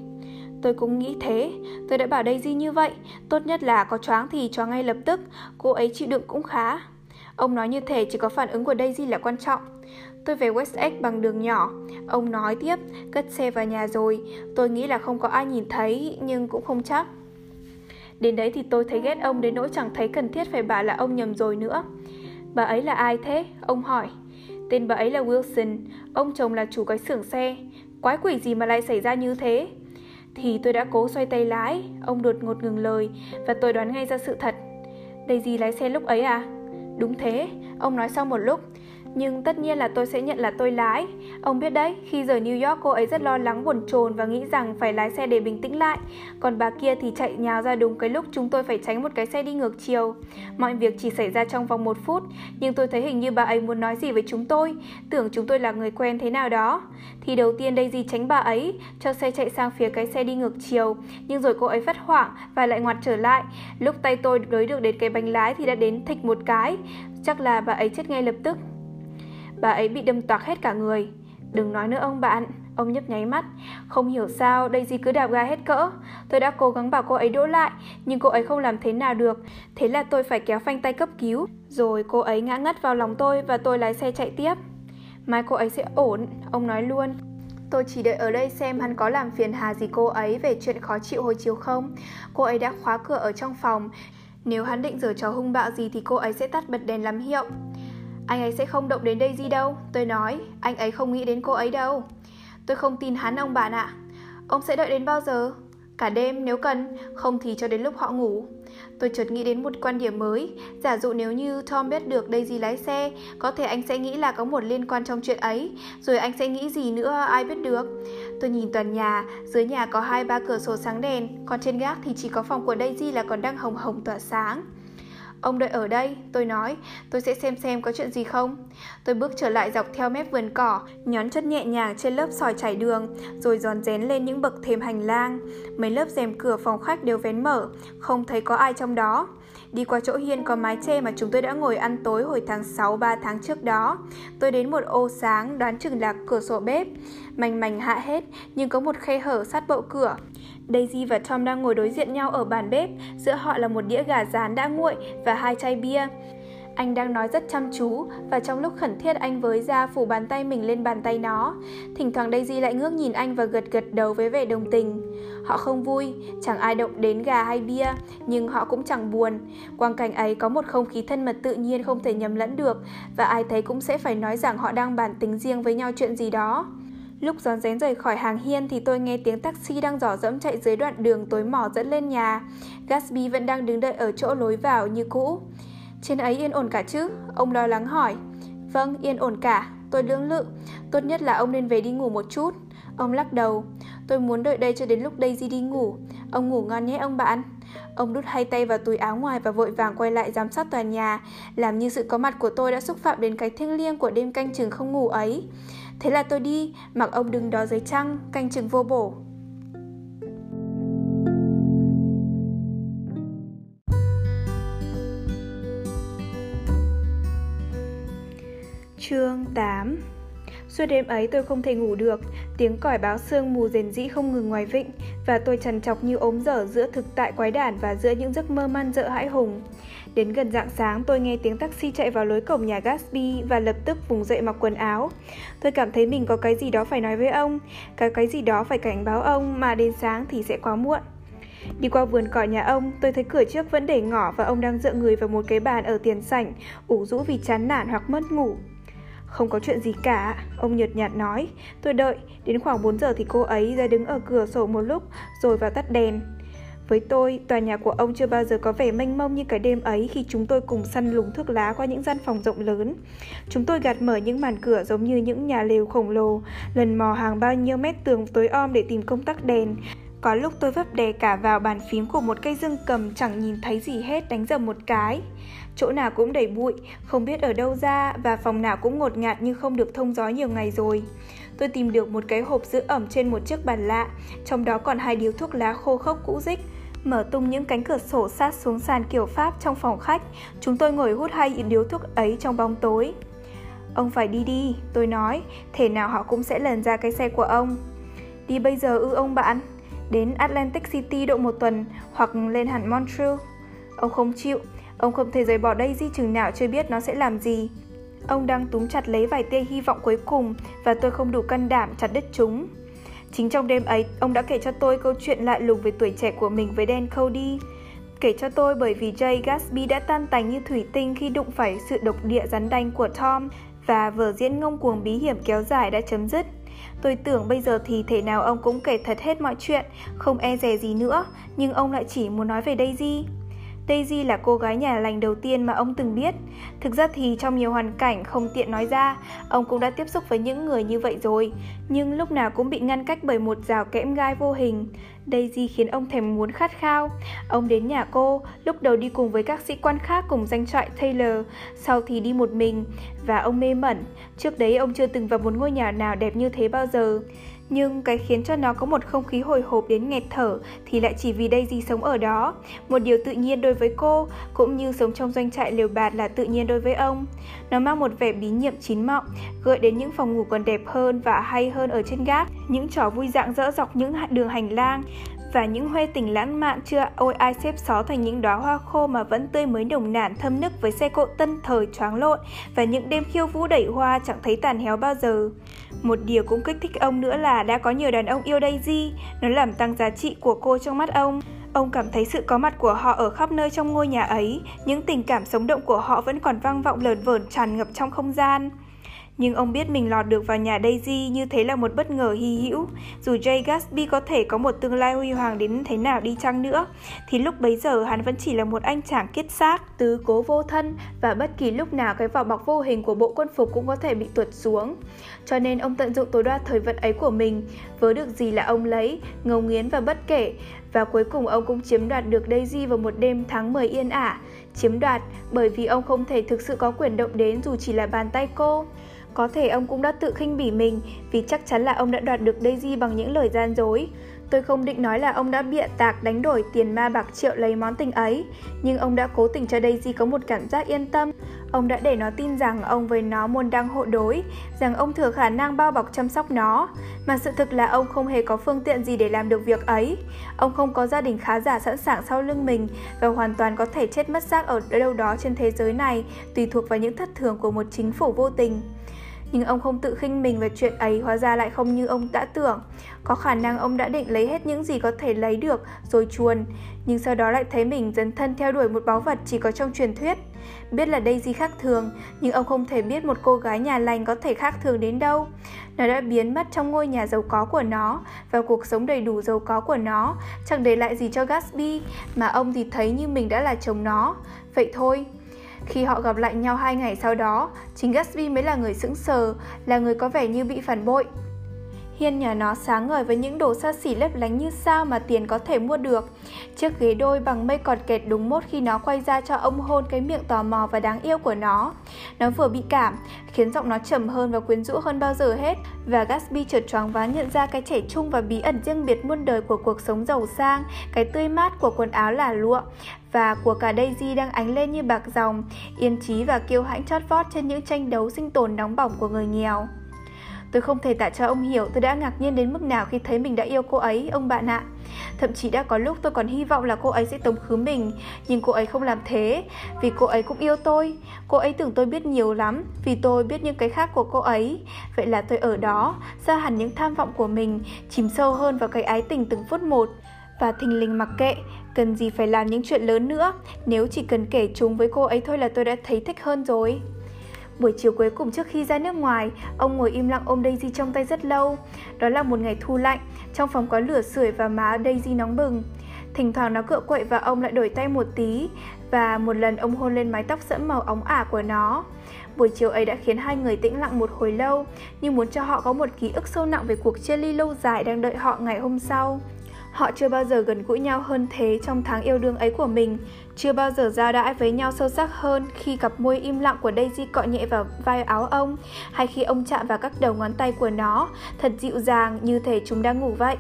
Tôi cũng nghĩ thế. Tôi đã bảo Daisy như vậy. Tốt nhất là có choáng thì cho ngay lập tức. Cô ấy chịu đựng cũng khá. Ông nói như thể chỉ có phản ứng của Daisy là quan trọng. Tôi về West Egg bằng đường nhỏ. Ông nói tiếp, cất xe vào nhà rồi. Tôi nghĩ là không có ai nhìn thấy, nhưng cũng không chắc. Đến đấy thì tôi thấy ghét ông đến nỗi chẳng thấy cần thiết phải bảo là ông nhầm rồi nữa. Bà ấy là ai thế? Ông hỏi. Tên bà ấy là Wilson, ông chồng là chủ cái xưởng xe. Quái quỷ gì mà lại xảy ra như thế? Thì tôi đã cố xoay tay lái, ông đột ngột ngừng lời và tôi đoán ngay ra sự thật. Daisy lái xe lúc ấy à? Đúng thế, ông nói sau một lúc. Nhưng tất nhiên là tôi sẽ nhận là tôi lái. Ông biết đấy, khi rời New York cô ấy rất lo lắng buồn chồn và nghĩ rằng phải lái xe để bình tĩnh lại. Còn bà kia thì chạy nhào ra đúng cái lúc chúng tôi phải tránh một cái xe đi ngược chiều. Mọi việc chỉ xảy ra trong vòng một phút, nhưng tôi thấy hình như bà ấy muốn nói gì với chúng tôi, tưởng chúng tôi là người quen thế nào đó. Thì đầu tiên đây gì tránh bà ấy, cho xe chạy sang phía cái xe đi ngược chiều, nhưng rồi cô ấy phát hoảng và lại ngoặt trở lại. Lúc tay tôi đối được đến cái bánh lái thì đã đến thịch một cái, chắc là bà ấy chết ngay lập tức. Bà ấy bị đâm toạc hết cả người. Đừng nói nữa ông bạn, ông nhấp nháy mắt. Không hiểu sao đây gì cứ đạp ga hết cỡ. Tôi đã cố gắng bảo cô ấy đỗ lại, nhưng cô ấy không làm thế nào được. Thế là tôi phải kéo phanh tay cấp cứu. Rồi cô ấy ngã ngất vào lòng tôi và tôi lái xe chạy tiếp. Mai cô ấy sẽ ổn, ông nói luôn. Tôi chỉ đợi ở đây xem hắn có làm phiền hà gì cô ấy về chuyện khó chịu hồi chiều không. Cô ấy đã khóa cửa ở trong phòng. Nếu hắn định giở trò hung bạo gì thì cô ấy sẽ tắt bật đèn làm hiệu. Anh ấy sẽ không động đến đây gì đâu. Tôi nói, anh ấy không nghĩ đến cô ấy đâu. Tôi không tin hắn ông bạn ạ. Ông sẽ đợi đến bao giờ? Cả đêm nếu cần, Không thì cho đến lúc họ ngủ. Tôi chợt nghĩ đến một quan điểm mới. Giả dụ nếu như Tom biết được Daisy lái xe, Có thể anh sẽ nghĩ là có một liên quan trong chuyện ấy, Rồi anh sẽ nghĩ gì nữa ai biết được. Tôi nhìn toàn nhà, Dưới nhà có hai ba cửa sổ sáng đèn, Còn trên gác thì chỉ có phòng của Daisy là còn đang hồng hồng tỏa sáng. Ông đợi ở đây, tôi nói, tôi sẽ xem xem có chuyện gì không. Tôi bước trở lại dọc theo mép vườn cỏ, nhón chân nhẹ nhàng trên lớp sỏi trải đường, rồi giòn rén lên những bậc thềm hành lang. Mấy lớp rèm cửa phòng khách đều vén mở, không thấy có ai trong đó. Đi qua chỗ hiên có mái che mà chúng tôi đã ngồi ăn tối hồi tháng 6 3 tháng trước đó. Tôi đến một ô sáng đoán chừng là cửa sổ bếp. Mảnh mảnh hạ hết nhưng có một khe hở sát bậu cửa. Daisy và Tom đang ngồi đối diện nhau ở bàn bếp, giữa họ là một đĩa gà rán đã nguội và hai chai bia. Anh đang nói rất chăm chú và trong lúc khẩn thiết anh với ra phủ bàn tay mình lên bàn tay nó. Thỉnh thoảng Daisy lại ngước nhìn anh và gật gật đầu với vẻ đồng tình. Họ không vui, chẳng ai động đến gà hay bia, nhưng họ cũng chẳng buồn. Quang cảnh ấy có một không khí thân mật tự nhiên không thể nhầm lẫn được và ai thấy cũng sẽ phải nói rằng họ đang bàn tính riêng với nhau chuyện gì đó. Lúc rón rén rời khỏi hàng hiên thì tôi nghe tiếng taxi đang dò dẫm chạy dưới đoạn đường tối mỏ dẫn lên nhà. Gatsby vẫn đang đứng đợi ở chỗ lối vào như cũ. Trên ấy yên ổn cả chứ? Ông lo lắng hỏi. Vâng, yên ổn cả. Tôi lưỡng lự. Tốt nhất là ông nên về đi ngủ một chút. Ông lắc đầu. Tôi muốn đợi đây cho đến lúc Daisy đi ngủ. Ông ngủ ngon nhé ông bạn. Ông đút hai tay vào túi áo ngoài và vội vàng quay lại giám sát tòa nhà, làm như sự có mặt của tôi đã xúc phạm đến cái thiêng liêng của đêm canh chừng không ngủ ấy. Thế là tôi đi, mặc ông đứng đó dưới trăng, canh chừng vô bổ. Chương 8 Suốt đêm ấy tôi không thể ngủ được, tiếng còi báo sương mù rền rĩ không ngừng ngoài vịnh và tôi trằn trọc như ốm dở giữa thực tại quái đản và giữa những giấc mơ man dợ hãi hùng. Đến gần dạng sáng tôi nghe tiếng taxi chạy vào lối cổng nhà Gatsby và lập tức vùng dậy mặc quần áo. Tôi cảm thấy mình có cái gì đó phải nói với ông, cái cái gì đó phải cảnh báo ông mà đến sáng thì sẽ quá muộn. Đi qua vườn cỏ nhà ông, tôi thấy cửa trước vẫn để ngỏ và ông đang dựa người vào một cái bàn ở tiền sảnh, ủ rũ vì chán nản hoặc mất ngủ. Không có chuyện gì cả, ông nhợt nhạt nói. Tôi đợi, đến khoảng 4 giờ thì cô ấy ra đứng ở cửa sổ một lúc, rồi vào tắt đèn. Với tôi, tòa nhà của ông chưa bao giờ có vẻ mênh mông như cái đêm ấy khi chúng tôi cùng săn lùng thuốc lá qua những gian phòng rộng lớn. Chúng tôi gạt mở những màn cửa giống như những nhà lều khổng lồ, lần mò hàng bao nhiêu mét tường tối om để tìm công tắc đèn. Có lúc tôi vấp đè cả vào bàn phím của một cây dương cầm chẳng nhìn thấy gì hết đánh dầm một cái. Chỗ nào cũng đầy bụi, không biết ở đâu ra và phòng nào cũng ngột ngạt như không được thông gió nhiều ngày rồi. Tôi tìm được một cái hộp giữ ẩm trên một chiếc bàn lạ, trong đó còn hai điếu thuốc lá khô khốc cũ rích. Mở tung những cánh cửa sổ sát xuống sàn kiểu Pháp trong phòng khách, chúng tôi ngồi hút hai điếu thuốc ấy trong bóng tối. Ông phải đi đi, tôi nói, thể nào họ cũng sẽ lần ra cái xe của ông. Đi bây giờ ư ông bạn? Đến Atlantic City độ một tuần hoặc lên hẳn Montreal. Ông không chịu, Ông không thể rời bỏ đây di chừng nào chưa biết nó sẽ làm gì. Ông đang túm chặt lấy vài tia hy vọng cuối cùng và tôi không đủ can đảm chặt đứt chúng. Chính trong đêm ấy, ông đã kể cho tôi câu chuyện lạ lùng về tuổi trẻ của mình với Dan Cody. Kể cho tôi bởi vì Jay Gatsby đã tan tành như thủy tinh khi đụng phải sự độc địa rắn đanh của Tom và vở diễn ngông cuồng bí hiểm kéo dài đã chấm dứt. Tôi tưởng bây giờ thì thể nào ông cũng kể thật hết mọi chuyện, không e dè gì nữa, nhưng ông lại chỉ muốn nói về Daisy. Daisy là cô gái nhà lành đầu tiên mà ông từng biết. Thực ra thì trong nhiều hoàn cảnh không tiện nói ra, ông cũng đã tiếp xúc với những người như vậy rồi, nhưng lúc nào cũng bị ngăn cách bởi một rào kẽm gai vô hình. Daisy khiến ông thèm muốn khát khao. Ông đến nhà cô, lúc đầu đi cùng với các sĩ quan khác cùng danh trại Taylor, sau thì đi một mình, và ông mê mẩn. Trước đấy ông chưa từng vào một ngôi nhà nào đẹp như thế bao giờ. Nhưng cái khiến cho nó có một không khí hồi hộp đến nghẹt thở thì lại chỉ vì Daisy sống ở đó. Một điều tự nhiên đối với cô, cũng như sống trong doanh trại liều bạt là tự nhiên đối với ông. Nó mang một vẻ bí nhiệm chín mọng, gợi đến những phòng ngủ còn đẹp hơn và hay hơn ở trên gác, những trò vui dạng dỡ dọc những đường hành lang, và những huê tình lãng mạn chưa ôi ai xếp xó thành những đóa hoa khô mà vẫn tươi mới nồng nàn thâm nức với xe cộ tân thời choáng lộn và những đêm khiêu vũ đẩy hoa chẳng thấy tàn héo bao giờ. Một điều cũng kích thích ông nữa là đã có nhiều đàn ông yêu Daisy, nó làm tăng giá trị của cô trong mắt ông. Ông cảm thấy sự có mặt của họ ở khắp nơi trong ngôi nhà ấy, những tình cảm sống động của họ vẫn còn vang vọng lờn vờn tràn ngập trong không gian. Nhưng ông biết mình lọt được vào nhà Daisy như thế là một bất ngờ hy hữu. Dù Jay Gatsby có thể có một tương lai huy hoàng đến thế nào đi chăng nữa, thì lúc bấy giờ hắn vẫn chỉ là một anh chàng kiết xác, tứ cố vô thân và bất kỳ lúc nào cái vỏ bọc vô hình của bộ quân phục cũng có thể bị tuột xuống. Cho nên ông tận dụng tối đa thời vận ấy của mình, vớ được gì là ông lấy, ngầu nghiến và bất kể, và cuối cùng ông cũng chiếm đoạt được Daisy vào một đêm tháng 10 yên ả. Chiếm đoạt bởi vì ông không thể thực sự có quyền động đến dù chỉ là bàn tay cô. Có thể ông cũng đã tự khinh bỉ mình vì chắc chắn là ông đã đoạt được Daisy bằng những lời gian dối. Tôi không định nói là ông đã bịa tạc đánh đổi tiền ma bạc triệu lấy món tình ấy, nhưng ông đã cố tình cho Daisy có một cảm giác yên tâm. Ông đã để nó tin rằng ông với nó muốn đang hộ đối, rằng ông thừa khả năng bao bọc chăm sóc nó. Mà sự thực là ông không hề có phương tiện gì để làm được việc ấy. Ông không có gia đình khá giả sẵn sàng sau lưng mình và hoàn toàn có thể chết mất xác ở đâu đó trên thế giới này, tùy thuộc vào những thất thường của một chính phủ vô tình nhưng ông không tự khinh mình về chuyện ấy hóa ra lại không như ông đã tưởng. Có khả năng ông đã định lấy hết những gì có thể lấy được rồi chuồn, nhưng sau đó lại thấy mình dấn thân theo đuổi một báu vật chỉ có trong truyền thuyết. Biết là đây gì khác thường, nhưng ông không thể biết một cô gái nhà lành có thể khác thường đến đâu. Nó đã biến mất trong ngôi nhà giàu có của nó và cuộc sống đầy đủ giàu có của nó, chẳng để lại gì cho Gatsby, mà ông thì thấy như mình đã là chồng nó. Vậy thôi, khi họ gặp lại nhau hai ngày sau đó, chính Gatsby mới là người sững sờ, là người có vẻ như bị phản bội. Hiên nhà nó sáng ngời với những đồ xa xỉ lấp lánh như sao mà tiền có thể mua được. Chiếc ghế đôi bằng mây còn kẹt đúng mốt khi nó quay ra cho ông hôn cái miệng tò mò và đáng yêu của nó. Nó vừa bị cảm, khiến giọng nó trầm hơn và quyến rũ hơn bao giờ hết. Và Gatsby chợt choáng váng nhận ra cái trẻ trung và bí ẩn riêng biệt muôn đời của cuộc sống giàu sang, cái tươi mát của quần áo là lụa và của cả Daisy đang ánh lên như bạc dòng, yên trí và kiêu hãnh chót vót trên những tranh đấu sinh tồn nóng bỏng của người nghèo. Tôi không thể tả cho ông hiểu tôi đã ngạc nhiên đến mức nào khi thấy mình đã yêu cô ấy, ông bạn ạ. Thậm chí đã có lúc tôi còn hy vọng là cô ấy sẽ tống khứ mình, nhưng cô ấy không làm thế, vì cô ấy cũng yêu tôi. Cô ấy tưởng tôi biết nhiều lắm, vì tôi biết những cái khác của cô ấy. Vậy là tôi ở đó, xa hẳn những tham vọng của mình, chìm sâu hơn vào cái ái tình từng phút một và thình lình mặc kệ, cần gì phải làm những chuyện lớn nữa, nếu chỉ cần kể chúng với cô ấy thôi là tôi đã thấy thích hơn rồi. Buổi chiều cuối cùng trước khi ra nước ngoài, ông ngồi im lặng ôm Daisy trong tay rất lâu. Đó là một ngày thu lạnh, trong phòng có lửa sưởi và má Daisy nóng bừng. Thỉnh thoảng nó cựa quậy và ông lại đổi tay một tí và một lần ông hôn lên mái tóc sẫm màu óng ả của nó. Buổi chiều ấy đã khiến hai người tĩnh lặng một hồi lâu, như muốn cho họ có một ký ức sâu nặng về cuộc chia ly lâu dài đang đợi họ ngày hôm sau. Họ chưa bao giờ gần gũi nhau hơn thế trong tháng yêu đương ấy của mình, chưa bao giờ giao đãi với nhau sâu sắc hơn khi cặp môi im lặng của Daisy cọ nhẹ vào vai áo ông, hay khi ông chạm vào các đầu ngón tay của nó, thật dịu dàng như thể chúng đang ngủ vậy.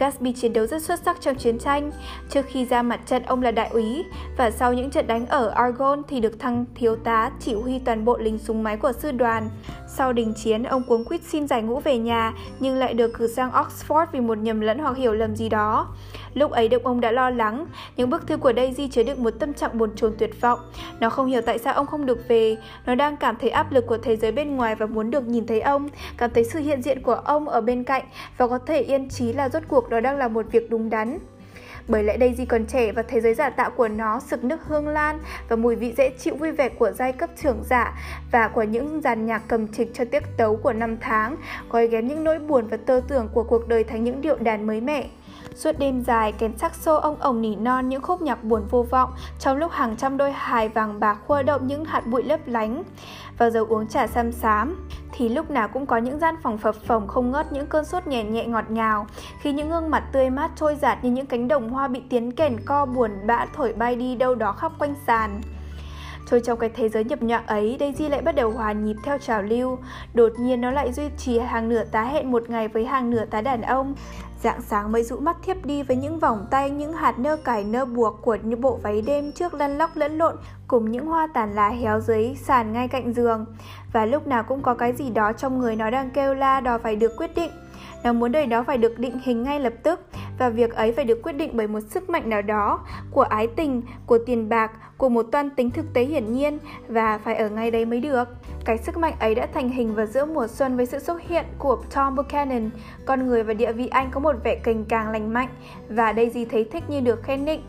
Gatsby chiến đấu rất xuất sắc trong chiến tranh. Trước khi ra mặt trận ông là đại úy và sau những trận đánh ở Argonne thì được thăng thiếu tá chỉ huy toàn bộ lính súng máy của sư đoàn. Sau đình chiến, ông cuống quýt xin giải ngũ về nhà nhưng lại được cử sang Oxford vì một nhầm lẫn hoặc hiểu lầm gì đó. Lúc ấy được ông đã lo lắng, những bức thư của Daisy chứa đựng một tâm trạng buồn chồn tuyệt vọng. Nó không hiểu tại sao ông không được về, nó đang cảm thấy áp lực của thế giới bên ngoài và muốn được nhìn thấy ông, cảm thấy sự hiện diện của ông ở bên cạnh và có thể yên trí là rốt cuộc đó đang là một việc đúng đắn. Bởi lẽ Daisy còn trẻ và thế giới giả tạo của nó sực nước hương lan và mùi vị dễ chịu vui vẻ của giai cấp trưởng giả và của những dàn nhạc cầm trịch cho tiết tấu của năm tháng, gói ghém những nỗi buồn và tơ tưởng của cuộc đời thành những điệu đàn mới mẻ. Suốt đêm dài, kèn sắc xô ông ổng nỉ non những khúc nhạc buồn vô vọng trong lúc hàng trăm đôi hài vàng bạc khua động những hạt bụi lấp lánh. Vào giờ uống trà xăm xám, thì lúc nào cũng có những gian phòng phập phồng không ngớt những cơn sốt nhẹ nhẹ ngọt ngào khi những gương mặt tươi mát trôi giạt như những cánh đồng hoa bị tiến kèn co buồn bã thổi bay đi đâu đó khắp quanh sàn Trôi trong cái thế giới nhập nhọa ấy, Daisy lại bắt đầu hòa nhịp theo trào lưu. Đột nhiên nó lại duy trì hàng nửa tá hẹn một ngày với hàng nửa tá đàn ông. Dạng sáng mới rũ mắt thiếp đi với những vòng tay, những hạt nơ cải nơ buộc của những bộ váy đêm trước lăn lóc lẫn lộn cùng những hoa tàn lá héo dưới sàn ngay cạnh giường. Và lúc nào cũng có cái gì đó trong người nó đang kêu la đòi phải được quyết định. Nó muốn đời đó phải được định hình ngay lập tức và việc ấy phải được quyết định bởi một sức mạnh nào đó của ái tình, của tiền bạc, của một toan tính thực tế hiển nhiên và phải ở ngay đấy mới được. Cái sức mạnh ấy đã thành hình vào giữa mùa xuân với sự xuất hiện của Tom Buchanan, con người và địa vị anh có một vẻ cành càng lành mạnh và Daisy thấy thích như được khen định.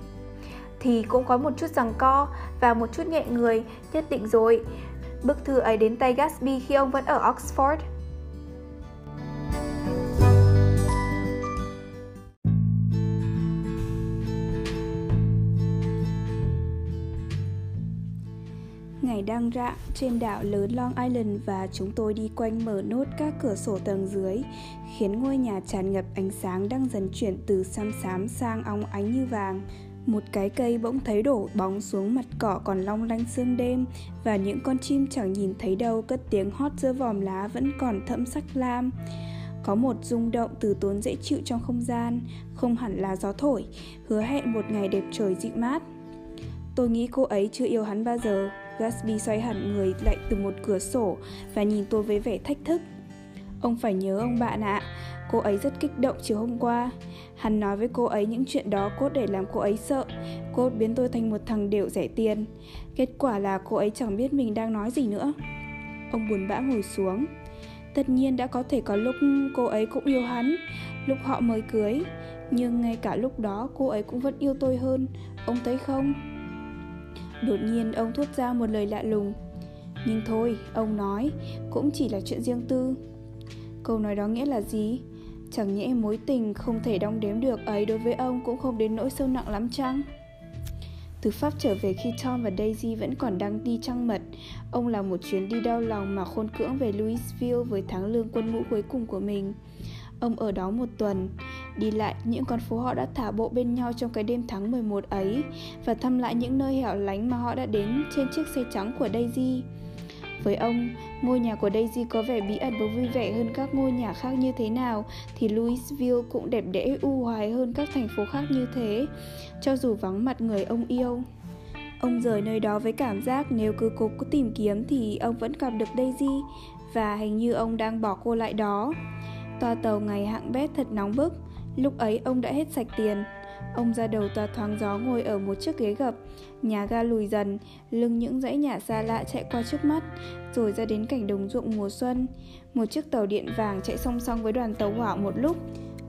Thì cũng có một chút rằng co và một chút nhẹ người, nhất định rồi. Bức thư ấy đến tay Gatsby khi ông vẫn ở Oxford Ngày đang rạng trên đảo lớn Long Island và chúng tôi đi quanh mở nốt các cửa sổ tầng dưới, khiến ngôi nhà tràn ngập ánh sáng đang dần chuyển từ xám xám sang óng ánh như vàng. Một cái cây bỗng thấy đổ bóng xuống mặt cỏ còn long lanh sương đêm và những con chim chẳng nhìn thấy đâu cất tiếng hót giữa vòm lá vẫn còn thẫm sắc lam. Có một rung động từ tốn dễ chịu trong không gian, không hẳn là gió thổi, hứa hẹn một ngày đẹp trời dịu mát. Tôi nghĩ cô ấy chưa yêu hắn bao giờ. Gatsby xoay hẳn người lại từ một cửa sổ và nhìn tôi với vẻ thách thức. Ông phải nhớ ông bạn ạ, cô ấy rất kích động chiều hôm qua. Hắn nói với cô ấy những chuyện đó cốt để làm cô ấy sợ, cốt biến tôi thành một thằng đều rẻ tiền. Kết quả là cô ấy chẳng biết mình đang nói gì nữa. Ông buồn bã ngồi xuống. Tất nhiên đã có thể có lúc cô ấy cũng yêu hắn, lúc họ mới cưới. Nhưng ngay cả lúc đó cô ấy cũng vẫn yêu tôi hơn, ông thấy không? Đột nhiên ông thốt ra một lời lạ lùng Nhưng thôi, ông nói, cũng chỉ là chuyện riêng tư Câu nói đó nghĩa là gì? Chẳng nhẽ mối tình không thể đong đếm được ấy đối với ông cũng không đến nỗi sâu nặng lắm chăng? Từ Pháp trở về khi Tom và Daisy vẫn còn đang đi trăng mật, ông làm một chuyến đi đau lòng mà khôn cưỡng về Louisville với tháng lương quân ngũ cuối cùng của mình. Ông ở đó một tuần, đi lại những con phố họ đã thả bộ bên nhau trong cái đêm tháng 11 ấy và thăm lại những nơi hẻo lánh mà họ đã đến trên chiếc xe trắng của Daisy. Với ông, ngôi nhà của Daisy có vẻ bí ẩn và vui vẻ hơn các ngôi nhà khác như thế nào thì Louisville cũng đẹp đẽ u hoài hơn các thành phố khác như thế, cho dù vắng mặt người ông yêu. Ông rời nơi đó với cảm giác nếu cứ cố tìm kiếm thì ông vẫn gặp được Daisy và hình như ông đang bỏ cô lại đó. Toa tàu ngày hạng bét thật nóng bức, lúc ấy ông đã hết sạch tiền. Ông ra đầu toa thoáng gió ngồi ở một chiếc ghế gập, nhà ga lùi dần, lưng những dãy nhà xa lạ chạy qua trước mắt, rồi ra đến cảnh đồng ruộng mùa xuân. Một chiếc tàu điện vàng chạy song song với đoàn tàu hỏa một lúc,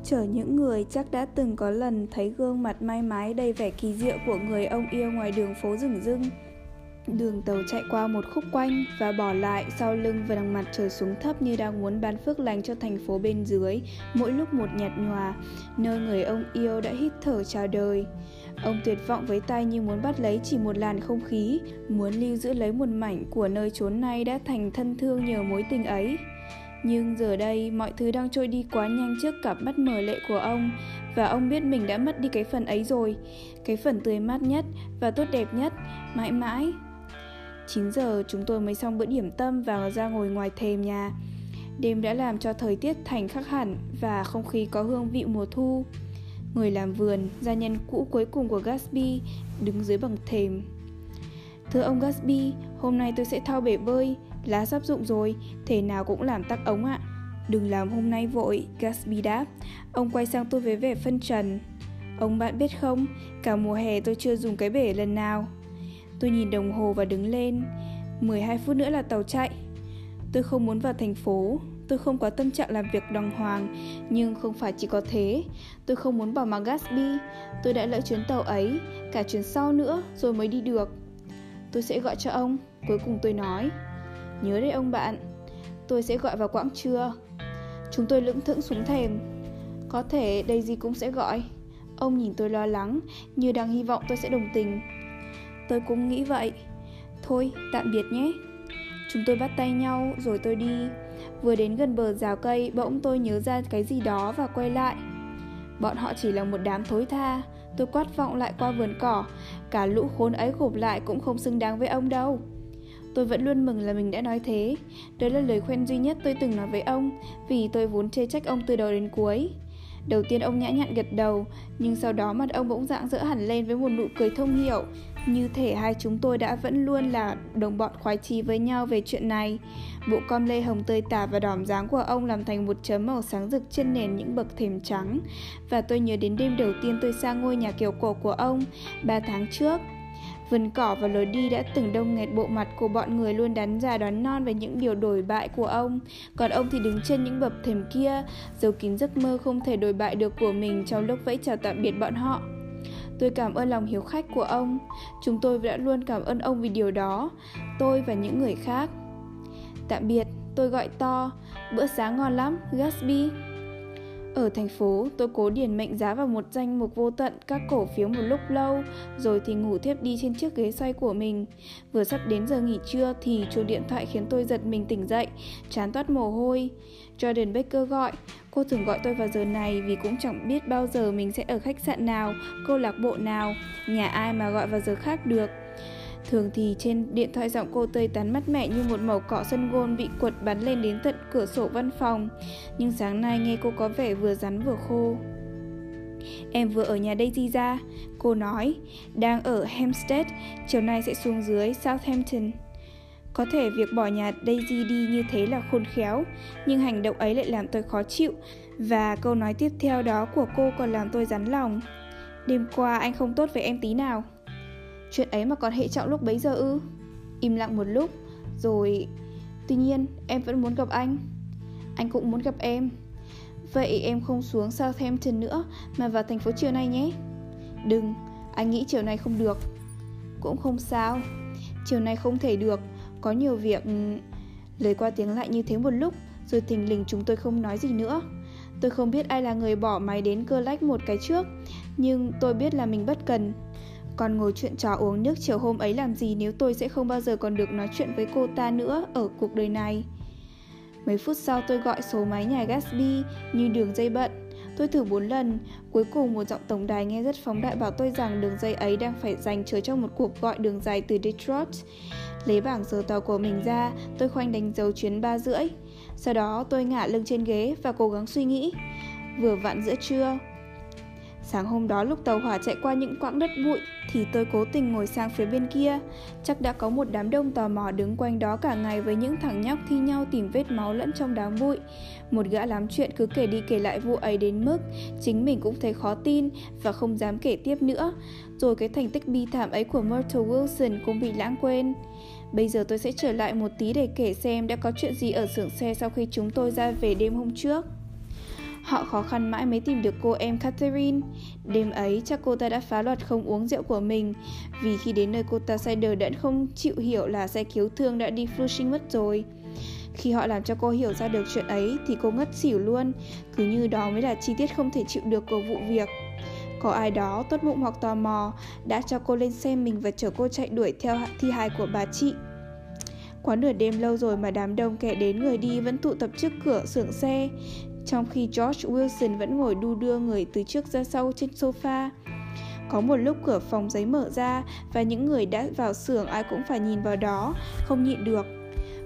chở những người chắc đã từng có lần thấy gương mặt may mái đầy vẻ kỳ diệu của người ông yêu ngoài đường phố rừng rưng. Đường tàu chạy qua một khúc quanh và bỏ lại sau lưng và đằng mặt trời xuống thấp như đang muốn ban phước lành cho thành phố bên dưới, mỗi lúc một nhạt nhòa, nơi người ông yêu đã hít thở chào đời. Ông tuyệt vọng với tay như muốn bắt lấy chỉ một làn không khí, muốn lưu giữ lấy một mảnh của nơi chốn này đã thành thân thương nhờ mối tình ấy. Nhưng giờ đây mọi thứ đang trôi đi quá nhanh trước cặp mắt mở lệ của ông Và ông biết mình đã mất đi cái phần ấy rồi Cái phần tươi mát nhất và tốt đẹp nhất Mãi mãi 9 giờ chúng tôi mới xong bữa điểm tâm và ra ngồi ngoài thềm nhà. Đêm đã làm cho thời tiết thành khắc hẳn và không khí có hương vị mùa thu. Người làm vườn, gia nhân cũ cuối cùng của Gatsby, đứng dưới bằng thềm. Thưa ông Gatsby, hôm nay tôi sẽ thao bể bơi, lá sắp rụng rồi, thể nào cũng làm tắc ống ạ. Đừng làm hôm nay vội, Gatsby đáp. Ông quay sang tôi với vẻ phân trần. Ông bạn biết không, cả mùa hè tôi chưa dùng cái bể lần nào. Tôi nhìn đồng hồ và đứng lên. 12 phút nữa là tàu chạy. Tôi không muốn vào thành phố. Tôi không có tâm trạng làm việc đàng hoàng, Nhưng không phải chỉ có thế. Tôi không muốn bỏ mặc Gatsby. Tôi đã lỡ chuyến tàu ấy, Cả chuyến sau nữa, rồi mới đi được. Tôi sẽ gọi cho ông, Cuối cùng tôi nói. Nhớ đấy ông bạn, Tôi sẽ gọi vào quãng trưa. Chúng tôi lững thững xuống thềm. Có thể Daisy cũng sẽ gọi. Ông nhìn tôi lo lắng, Như đang hy vọng tôi sẽ đồng tình. Tôi cũng nghĩ vậy. Thôi, tạm biệt nhé. Chúng tôi bắt tay nhau, rồi tôi đi. Vừa đến gần bờ rào cây, Bỗng tôi nhớ ra cái gì đó và quay lại. Bọn họ chỉ là một đám thối tha. Tôi quát vọng lại qua vườn cỏ. Cả lũ khốn ấy gộp lại cũng không xứng đáng với ông đâu. Tôi vẫn luôn mừng là mình đã nói thế. Đó là lời khuyên duy nhất tôi từng nói với ông, Vì tôi vốn chê trách ông từ đầu đến cuối. Đầu tiên ông nhã nhặn gật đầu, Nhưng sau đó mặt ông bỗng dạng dỡ hẳn lên với một nụ cười thông hiểu như thể hai chúng tôi đã vẫn luôn là đồng bọn khoái chí với nhau về chuyện này. Bộ com lê hồng tươi tả và đỏm dáng của ông làm thành một chấm màu sáng rực trên nền những bậc thềm trắng. Và tôi nhớ đến đêm đầu tiên tôi sang ngôi nhà kiểu cổ của ông, ba tháng trước. Vườn cỏ và lối đi đã từng đông nghẹt bộ mặt của bọn người luôn đắn già đoán non về những điều đổi bại của ông. Còn ông thì đứng trên những bậc thềm kia, giấu kín giấc mơ không thể đổi bại được của mình trong lúc vẫy chào tạm biệt bọn họ. Tôi cảm ơn lòng hiếu khách của ông. Chúng tôi đã luôn cảm ơn ông vì điều đó. Tôi và những người khác. Tạm biệt, tôi gọi to. Bữa sáng ngon lắm, Gatsby. Ở thành phố, tôi cố điền mệnh giá vào một danh mục vô tận các cổ phiếu một lúc lâu, rồi thì ngủ thiếp đi trên chiếc ghế xoay của mình. Vừa sắp đến giờ nghỉ trưa thì chuông điện thoại khiến tôi giật mình tỉnh dậy, chán toát mồ hôi. Jordan Baker gọi, cô thường gọi tôi vào giờ này vì cũng chẳng biết bao giờ mình sẽ ở khách sạn nào, câu lạc bộ nào, nhà ai mà gọi vào giờ khác được. Thường thì trên điện thoại giọng cô tươi tắn mắt mẹ như một màu cọ sân gôn bị quật bắn lên đến tận cửa sổ văn phòng. Nhưng sáng nay nghe cô có vẻ vừa rắn vừa khô. Em vừa ở nhà Daisy ra, cô nói, đang ở Hampstead, chiều nay sẽ xuống dưới Southampton. Có thể việc bỏ nhà Daisy đi như thế là khôn khéo, nhưng hành động ấy lại làm tôi khó chịu, và câu nói tiếp theo đó của cô còn làm tôi rắn lòng. Đêm qua anh không tốt với em tí nào. Chuyện ấy mà còn hệ trọng lúc bấy giờ ư? Im lặng một lúc, rồi... Tuy nhiên, em vẫn muốn gặp anh. Anh cũng muốn gặp em. Vậy em không xuống Southampton nữa mà vào thành phố chiều nay nhé. Đừng, anh nghĩ chiều nay không được. Cũng không sao. Chiều nay không thể được, có nhiều việc... Ừ, lời qua tiếng lại như thế một lúc, rồi thình lình chúng tôi không nói gì nữa. Tôi không biết ai là người bỏ máy đến cơ lách một cái trước, nhưng tôi biết là mình bất cần. Còn ngồi chuyện trò uống nước chiều hôm ấy làm gì nếu tôi sẽ không bao giờ còn được nói chuyện với cô ta nữa ở cuộc đời này. Mấy phút sau tôi gọi số máy nhà Gatsby như đường dây bận. Tôi thử 4 lần, cuối cùng một giọng tổng đài nghe rất phóng đại bảo tôi rằng đường dây ấy đang phải dành chứa trong một cuộc gọi đường dài từ Detroit. Lấy bảng giờ tàu của mình ra, tôi khoanh đánh dấu chuyến 3 rưỡi. Sau đó tôi ngả lưng trên ghế và cố gắng suy nghĩ. Vừa vặn giữa trưa, Sáng hôm đó lúc tàu hỏa chạy qua những quãng đất bụi thì tôi cố tình ngồi sang phía bên kia. Chắc đã có một đám đông tò mò đứng quanh đó cả ngày với những thằng nhóc thi nhau tìm vết máu lẫn trong đám bụi. Một gã lắm chuyện cứ kể đi kể lại vụ ấy đến mức chính mình cũng thấy khó tin và không dám kể tiếp nữa. Rồi cái thành tích bi thảm ấy của Myrtle Wilson cũng bị lãng quên. Bây giờ tôi sẽ trở lại một tí để kể xem đã có chuyện gì ở xưởng xe sau khi chúng tôi ra về đêm hôm trước. Họ khó khăn mãi mới tìm được cô em Catherine. Đêm ấy chắc cô ta đã phá luật không uống rượu của mình, vì khi đến nơi cô ta say đờ đẫn không chịu hiểu là xe cứu thương đã đi Flushing mất rồi. Khi họ làm cho cô hiểu ra được chuyện ấy thì cô ngất xỉu luôn, cứ như đó mới là chi tiết không thể chịu được của vụ việc. Có ai đó tốt bụng hoặc tò mò đã cho cô lên xe mình và chở cô chạy đuổi theo thi hài của bà chị. Quá nửa đêm lâu rồi mà đám đông kẻ đến người đi vẫn tụ tập trước cửa xưởng xe trong khi George Wilson vẫn ngồi đu đưa người từ trước ra sau trên sofa. Có một lúc cửa phòng giấy mở ra và những người đã vào xưởng ai cũng phải nhìn vào đó, không nhịn được.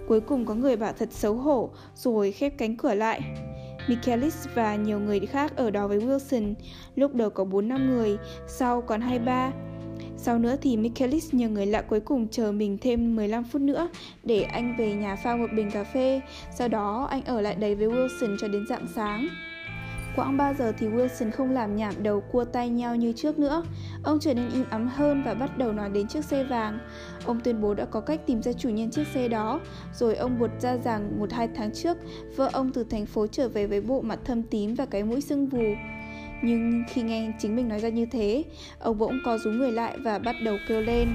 Cuối cùng có người bảo thật xấu hổ rồi khép cánh cửa lại. Michaelis và nhiều người khác ở đó với Wilson. Lúc đầu có 4 năm người, sau còn 23. Sau nữa thì Michaelis nhờ người lạ cuối cùng chờ mình thêm 15 phút nữa để anh về nhà pha một bình cà phê. Sau đó anh ở lại đấy với Wilson cho đến rạng sáng. Quãng 3 giờ thì Wilson không làm nhảm đầu cua tay nhau như trước nữa. Ông trở nên im ắng hơn và bắt đầu nói đến chiếc xe vàng. Ông tuyên bố đã có cách tìm ra chủ nhân chiếc xe đó. Rồi ông buột ra rằng một hai tháng trước, vợ ông từ thành phố trở về với bộ mặt thâm tím và cái mũi sưng vù. Nhưng khi nghe chính mình nói ra như thế, ông bỗng co rúm người lại và bắt đầu kêu lên.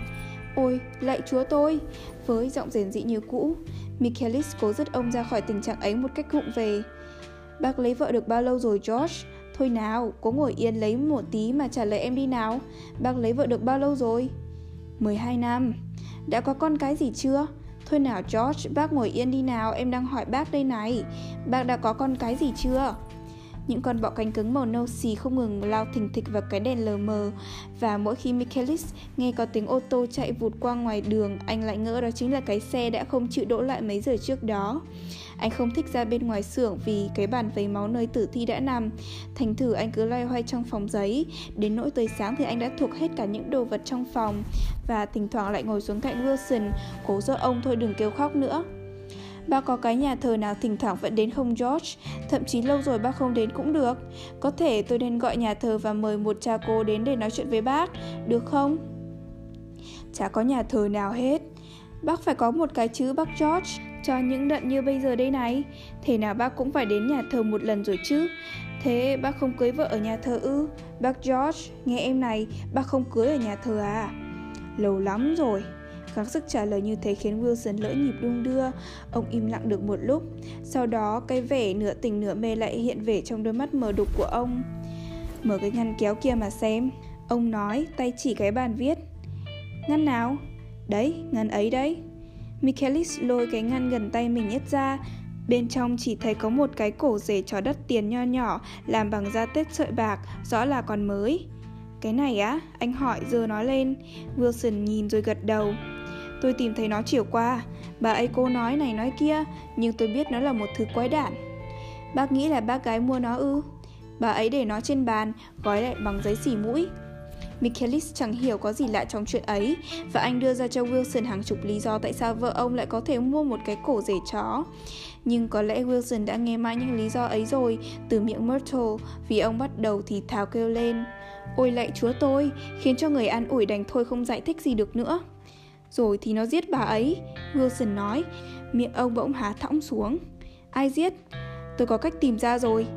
Ôi, lạy chúa tôi! Với giọng rền dị như cũ, Michaelis cố dứt ông ra khỏi tình trạng ấy một cách vụng về. Bác lấy vợ được bao lâu rồi George? Thôi nào, cố ngồi yên lấy một tí mà trả lời em đi nào. Bác lấy vợ được bao lâu rồi? 12 năm. Đã có con cái gì chưa? Thôi nào George, bác ngồi yên đi nào, em đang hỏi bác đây này. Bác đã có con cái gì chưa? Những con bọ cánh cứng màu nâu xì không ngừng lao thình thịch vào cái đèn lờ mờ Và mỗi khi Michaelis nghe có tiếng ô tô chạy vụt qua ngoài đường Anh lại ngỡ đó chính là cái xe đã không chịu đỗ lại mấy giờ trước đó anh không thích ra bên ngoài xưởng vì cái bàn vấy máu nơi tử thi đã nằm. Thành thử anh cứ loay hoay trong phòng giấy. Đến nỗi tới sáng thì anh đã thuộc hết cả những đồ vật trong phòng. Và thỉnh thoảng lại ngồi xuống cạnh Wilson, cố dỗ ông thôi đừng kêu khóc nữa. Bác có cái nhà thờ nào thỉnh thoảng vẫn đến không George? Thậm chí lâu rồi bác không đến cũng được. Có thể tôi nên gọi nhà thờ và mời một cha cô đến để nói chuyện với bác, được không? Chả có nhà thờ nào hết. Bác phải có một cái chứ bác George cho những đợt như bây giờ đây này. Thế nào bác cũng phải đến nhà thờ một lần rồi chứ. Thế bác không cưới vợ ở nhà thờ ư? Bác George, nghe em này, bác không cưới ở nhà thờ à? Lâu lắm rồi, Gắng sức trả lời như thế khiến Wilson lỡ nhịp đung đưa. Ông im lặng được một lúc. Sau đó cái vẻ nửa tình nửa mê lại hiện về trong đôi mắt mờ đục của ông. Mở cái ngăn kéo kia mà xem. Ông nói tay chỉ cái bàn viết. Ngăn nào? Đấy, ngăn ấy đấy. Michaelis lôi cái ngăn gần tay mình nhất ra. Bên trong chỉ thấy có một cái cổ rể chó đất tiền nho nhỏ Làm bằng da tết sợi bạc Rõ là còn mới. Cái này á, anh hỏi giờ nói lên. Wilson nhìn rồi gật đầu. Tôi tìm thấy nó chiều qua. Bà ấy cô nói này nói kia, nhưng tôi biết nó là một thứ quái đản. Bác nghĩ là bác gái mua nó ư? Bà ấy để nó trên bàn, gói lại bằng giấy xỉ mũi. Michaelis chẳng hiểu có gì lạ trong chuyện ấy và anh đưa ra cho Wilson hàng chục lý do tại sao vợ ông lại có thể mua một cái cổ rể chó. Nhưng có lẽ Wilson đã nghe mãi những lý do ấy rồi từ miệng Myrtle vì ông bắt đầu thì thào kêu lên. Ôi lạy chúa tôi, khiến cho người an ủi đành thôi không giải thích gì được nữa. Rồi thì nó giết bà ấy, Wilson nói, miệng ông bỗng há thõng xuống. Ai giết? Tôi có cách tìm ra rồi.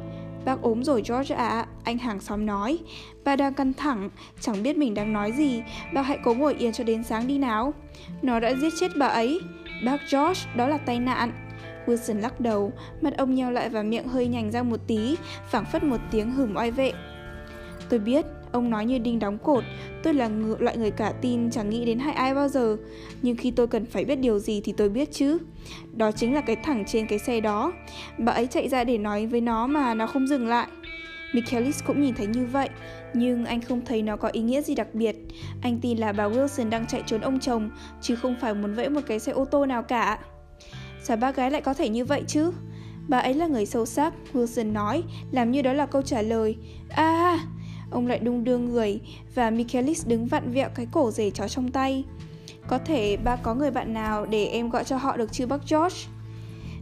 Bác ốm rồi George ạ, à, anh hàng xóm nói. Bà đang căng thẳng, chẳng biết mình đang nói gì. Bác hãy cố ngồi yên cho đến sáng đi nào. Nó đã giết chết bà ấy. Bác George, đó là tai nạn. Wilson lắc đầu, mặt ông nheo lại và miệng hơi nhành ra một tí, phảng phất một tiếng hừm oai vệ. Tôi biết, ông nói như đinh đóng cột, tôi là ngựa loại người cả tin chẳng nghĩ đến hại ai bao giờ. Nhưng khi tôi cần phải biết điều gì thì tôi biết chứ. Đó chính là cái thẳng trên cái xe đó. Bà ấy chạy ra để nói với nó mà nó không dừng lại. Michaelis cũng nhìn thấy như vậy, nhưng anh không thấy nó có ý nghĩa gì đặc biệt. Anh tin là bà Wilson đang chạy trốn ông chồng, chứ không phải muốn vẫy một cái xe ô tô nào cả. Sao bác gái lại có thể như vậy chứ? Bà ấy là người sâu sắc, Wilson nói, làm như đó là câu trả lời. À, ông lại đung đưa người và Michaelis đứng vặn vẹo cái cổ rể chó trong tay. Có thể ba có người bạn nào để em gọi cho họ được chứ bác George?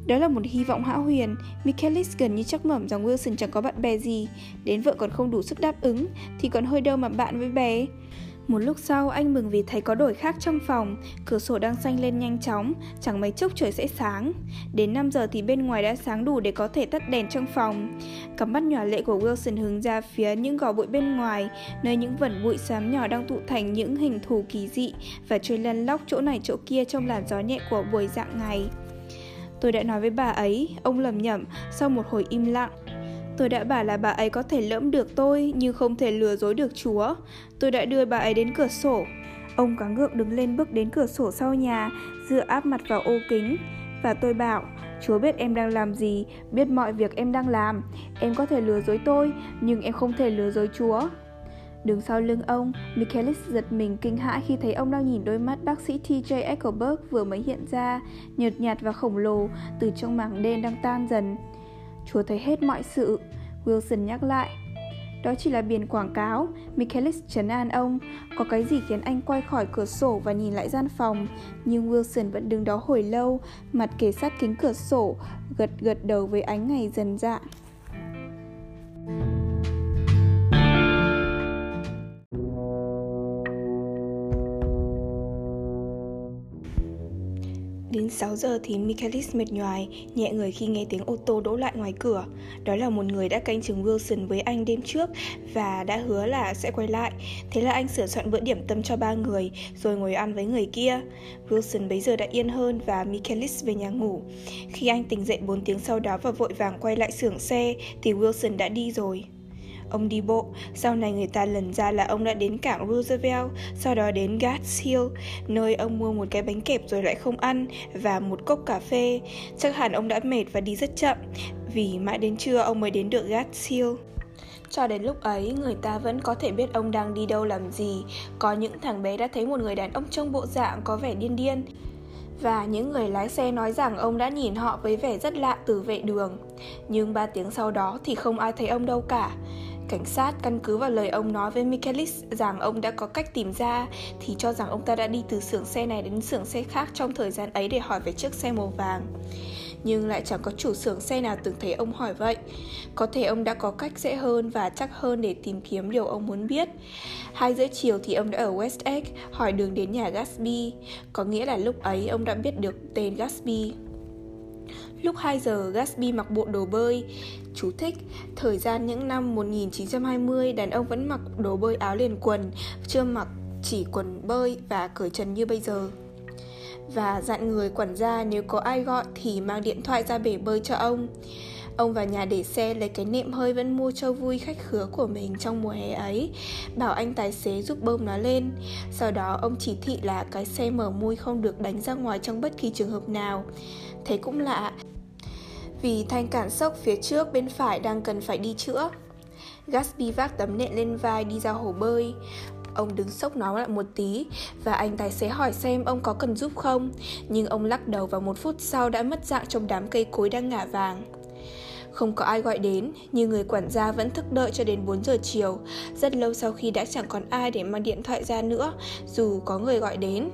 Đó là một hy vọng hão huyền, Michaelis gần như chắc mẩm rằng Wilson chẳng có bạn bè gì, đến vợ còn không đủ sức đáp ứng, thì còn hơi đâu mà bạn với bé. Một lúc sau anh mừng vì thấy có đổi khác trong phòng, cửa sổ đang xanh lên nhanh chóng, chẳng mấy chốc trời sẽ sáng. Đến 5 giờ thì bên ngoài đã sáng đủ để có thể tắt đèn trong phòng. Cặp mắt nhỏ lệ của Wilson hướng ra phía những gò bụi bên ngoài, nơi những vẩn bụi xám nhỏ đang tụ thành những hình thù kỳ dị và trôi lăn lóc chỗ này chỗ kia trong làn gió nhẹ của buổi dạng ngày. Tôi đã nói với bà ấy, ông lầm nhầm sau một hồi im lặng. Tôi đã bảo là bà ấy có thể lẫm được tôi nhưng không thể lừa dối được Chúa. Tôi đã đưa bà ấy đến cửa sổ. Ông cá ngượng đứng lên bước đến cửa sổ sau nhà, dựa áp mặt vào ô kính. Và tôi bảo, Chúa biết em đang làm gì, biết mọi việc em đang làm. Em có thể lừa dối tôi, nhưng em không thể lừa dối Chúa. Đứng sau lưng ông, Michaelis giật mình kinh hãi khi thấy ông đang nhìn đôi mắt bác sĩ TJ Eckelberg vừa mới hiện ra, nhợt nhạt và khổng lồ, từ trong mảng đen đang tan dần. Chúa thấy hết mọi sự, Wilson nhắc lại. Đó chỉ là biển quảng cáo, Michaelis trấn an ông. Có cái gì khiến anh quay khỏi cửa sổ và nhìn lại gian phòng, nhưng Wilson vẫn đứng đó hồi lâu, mặt kề sát kính cửa sổ, gật gật đầu với ánh ngày dần dạng. Đến 6 giờ thì Michaelis mệt nhoài, nhẹ người khi nghe tiếng ô tô đỗ lại ngoài cửa. Đó là một người đã canh chừng Wilson với anh đêm trước và đã hứa là sẽ quay lại. Thế là anh sửa soạn bữa điểm tâm cho ba người rồi ngồi ăn với người kia. Wilson bấy giờ đã yên hơn và Michaelis về nhà ngủ. Khi anh tỉnh dậy 4 tiếng sau đó và vội vàng quay lại xưởng xe thì Wilson đã đi rồi. Ông đi bộ, sau này người ta lần ra là ông đã đến cảng Roosevelt, sau đó đến Gats Hill, nơi ông mua một cái bánh kẹp rồi lại không ăn, và một cốc cà phê. Chắc hẳn ông đã mệt và đi rất chậm, vì mãi đến trưa ông mới đến được Gats Hill. Cho đến lúc ấy, người ta vẫn có thể biết ông đang đi đâu làm gì. Có những thằng bé đã thấy một người đàn ông trông bộ dạng có vẻ điên điên, và những người lái xe nói rằng ông đã nhìn họ với vẻ rất lạ từ vệ đường. Nhưng ba tiếng sau đó thì không ai thấy ông đâu cả. Cảnh sát căn cứ vào lời ông nói với Michaelis rằng ông đã có cách tìm ra, thì cho rằng ông ta đã đi từ xưởng xe này đến xưởng xe khác trong thời gian ấy để hỏi về chiếc xe màu vàng. Nhưng lại chẳng có chủ xưởng xe nào từng thấy ông hỏi vậy. Có thể ông đã có cách dễ hơn và chắc hơn để tìm kiếm điều ông muốn biết. Hai rưỡi chiều thì ông đã ở West Egg, hỏi đường đến nhà Gatsby. Có nghĩa là lúc ấy ông đã biết được tên Gatsby. Lúc 2 giờ, Gatsby mặc bộ đồ bơi. Chú thích, thời gian những năm 1920, đàn ông vẫn mặc đồ bơi áo liền quần, chưa mặc chỉ quần bơi và cởi trần như bây giờ. Và dặn người quản gia nếu có ai gọi thì mang điện thoại ra bể bơi cho ông. Ông vào nhà để xe lấy cái nệm hơi vẫn mua cho vui khách khứa của mình trong mùa hè ấy Bảo anh tài xế giúp bơm nó lên Sau đó ông chỉ thị là cái xe mở mui không được đánh ra ngoài trong bất kỳ trường hợp nào Thế cũng lạ Vì thanh cản sốc phía trước bên phải đang cần phải đi chữa Gatsby vác tấm nệm lên vai đi ra hồ bơi Ông đứng sốc nó lại một tí và anh tài xế hỏi xem ông có cần giúp không. Nhưng ông lắc đầu và một phút sau đã mất dạng trong đám cây cối đang ngả vàng. Không có ai gọi đến, nhưng người quản gia vẫn thức đợi cho đến 4 giờ chiều, rất lâu sau khi đã chẳng còn ai để mang điện thoại ra nữa, dù có người gọi đến.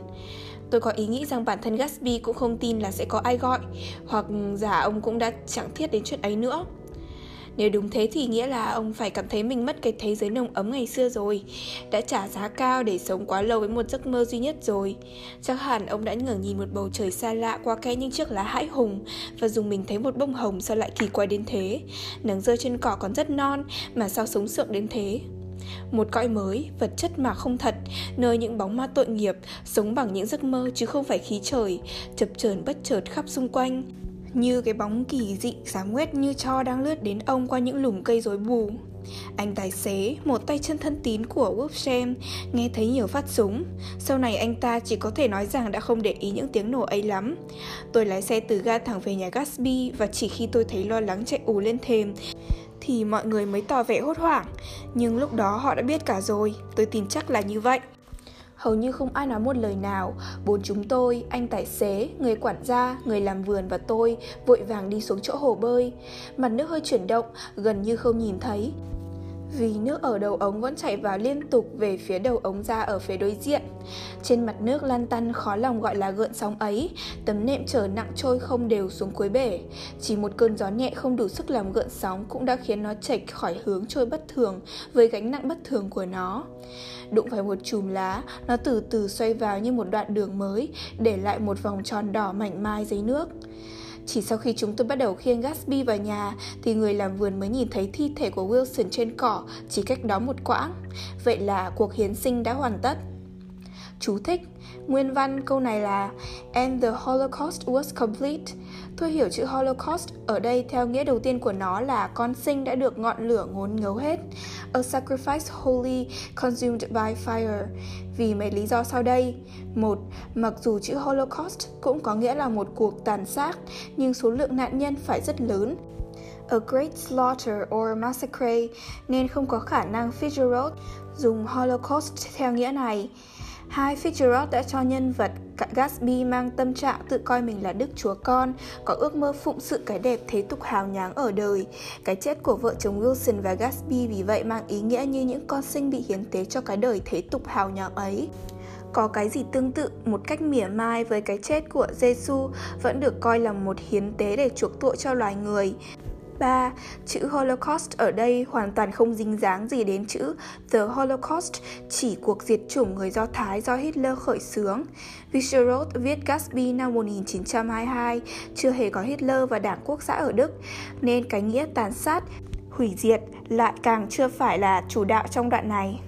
Tôi có ý nghĩ rằng bản thân Gatsby cũng không tin là sẽ có ai gọi, hoặc giả ông cũng đã chẳng thiết đến chuyện ấy nữa. Nếu đúng thế thì nghĩa là ông phải cảm thấy mình mất cái thế giới nồng ấm ngày xưa rồi Đã trả giá cao để sống quá lâu với một giấc mơ duy nhất rồi. Chắc hẳn ông đã ngẩng nhìn một bầu trời xa lạ qua kẽ những chiếc lá hãi hùng Và dùng mình thấy một bông hồng sao lại kỳ quái đến thế. Nắng rơi trên cỏ còn rất non mà sao sống sượng đến thế? Một cõi mới, vật chất mà không thật, nơi những bóng ma tội nghiệp sống bằng những giấc mơ chứ không phải khí trời, chập chờn bất chợt khắp xung quanh như cái bóng kỳ dị xám quét như cho đang lướt đến ông qua những lùm cây rối bù. Anh tài xế, một tay chân thân tín của Wolfsham, nghe thấy nhiều phát súng. Sau này anh ta chỉ có thể nói rằng đã không để ý những tiếng nổ ấy lắm. Tôi lái xe từ ga thẳng về nhà Gatsby và chỉ khi tôi thấy lo lắng chạy ù lên thềm thì mọi người mới tỏ vẻ hốt hoảng. Nhưng lúc đó họ đã biết cả rồi, tôi tin chắc là như vậy. Hầu như không ai nói một lời nào Bốn chúng tôi, anh tài xế, người quản gia, người làm vườn và tôi Vội vàng đi xuống chỗ hồ bơi Mặt nước hơi chuyển động, gần như không nhìn thấy vì nước ở đầu ống vẫn chảy vào liên tục về phía đầu ống ra ở phía đối diện. Trên mặt nước lan tăn khó lòng gọi là gợn sóng ấy, tấm nệm trở nặng trôi không đều xuống cuối bể. Chỉ một cơn gió nhẹ không đủ sức làm gợn sóng cũng đã khiến nó chệch khỏi hướng trôi bất thường với gánh nặng bất thường của nó. Đụng phải một chùm lá, nó từ từ xoay vào như một đoạn đường mới, để lại một vòng tròn đỏ mảnh mai dưới nước. Chỉ sau khi chúng tôi bắt đầu khiêng Gatsby vào nhà, thì người làm vườn mới nhìn thấy thi thể của Wilson trên cỏ, chỉ cách đó một quãng. Vậy là cuộc hiến sinh đã hoàn tất. Chú thích, Nguyên văn câu này là, And the Holocaust was complete. Tôi hiểu chữ Holocaust ở đây theo nghĩa đầu tiên của nó là con sinh đã được ngọn lửa ngốn ngấu hết. A sacrifice wholly consumed by fire. Vì mấy lý do sau đây. Một, mặc dù chữ Holocaust cũng có nghĩa là một cuộc tàn sát, nhưng số lượng nạn nhân phải rất lớn a great slaughter or massacre nên không có khả năng Fitzgerald dùng Holocaust theo nghĩa này. Hai, Fitzgerald đã cho nhân vật Gatsby mang tâm trạng tự coi mình là đức chúa con, có ước mơ phụng sự cái đẹp thế tục hào nhoáng ở đời. Cái chết của vợ chồng Wilson và Gatsby vì vậy mang ý nghĩa như những con sinh bị hiến tế cho cái đời thế tục hào nháng ấy có cái gì tương tự một cách mỉa mai với cái chết của Giêsu vẫn được coi là một hiến tế để chuộc tội cho loài người. 3. Chữ Holocaust ở đây hoàn toàn không dính dáng gì đến chữ The Holocaust, chỉ cuộc diệt chủng người Do Thái do Hitler khởi xướng. Viseroth viết Gatsby năm 1922, chưa hề có Hitler và Đảng Quốc xã ở Đức, nên cái nghĩa tàn sát, hủy diệt lại càng chưa phải là chủ đạo trong đoạn này.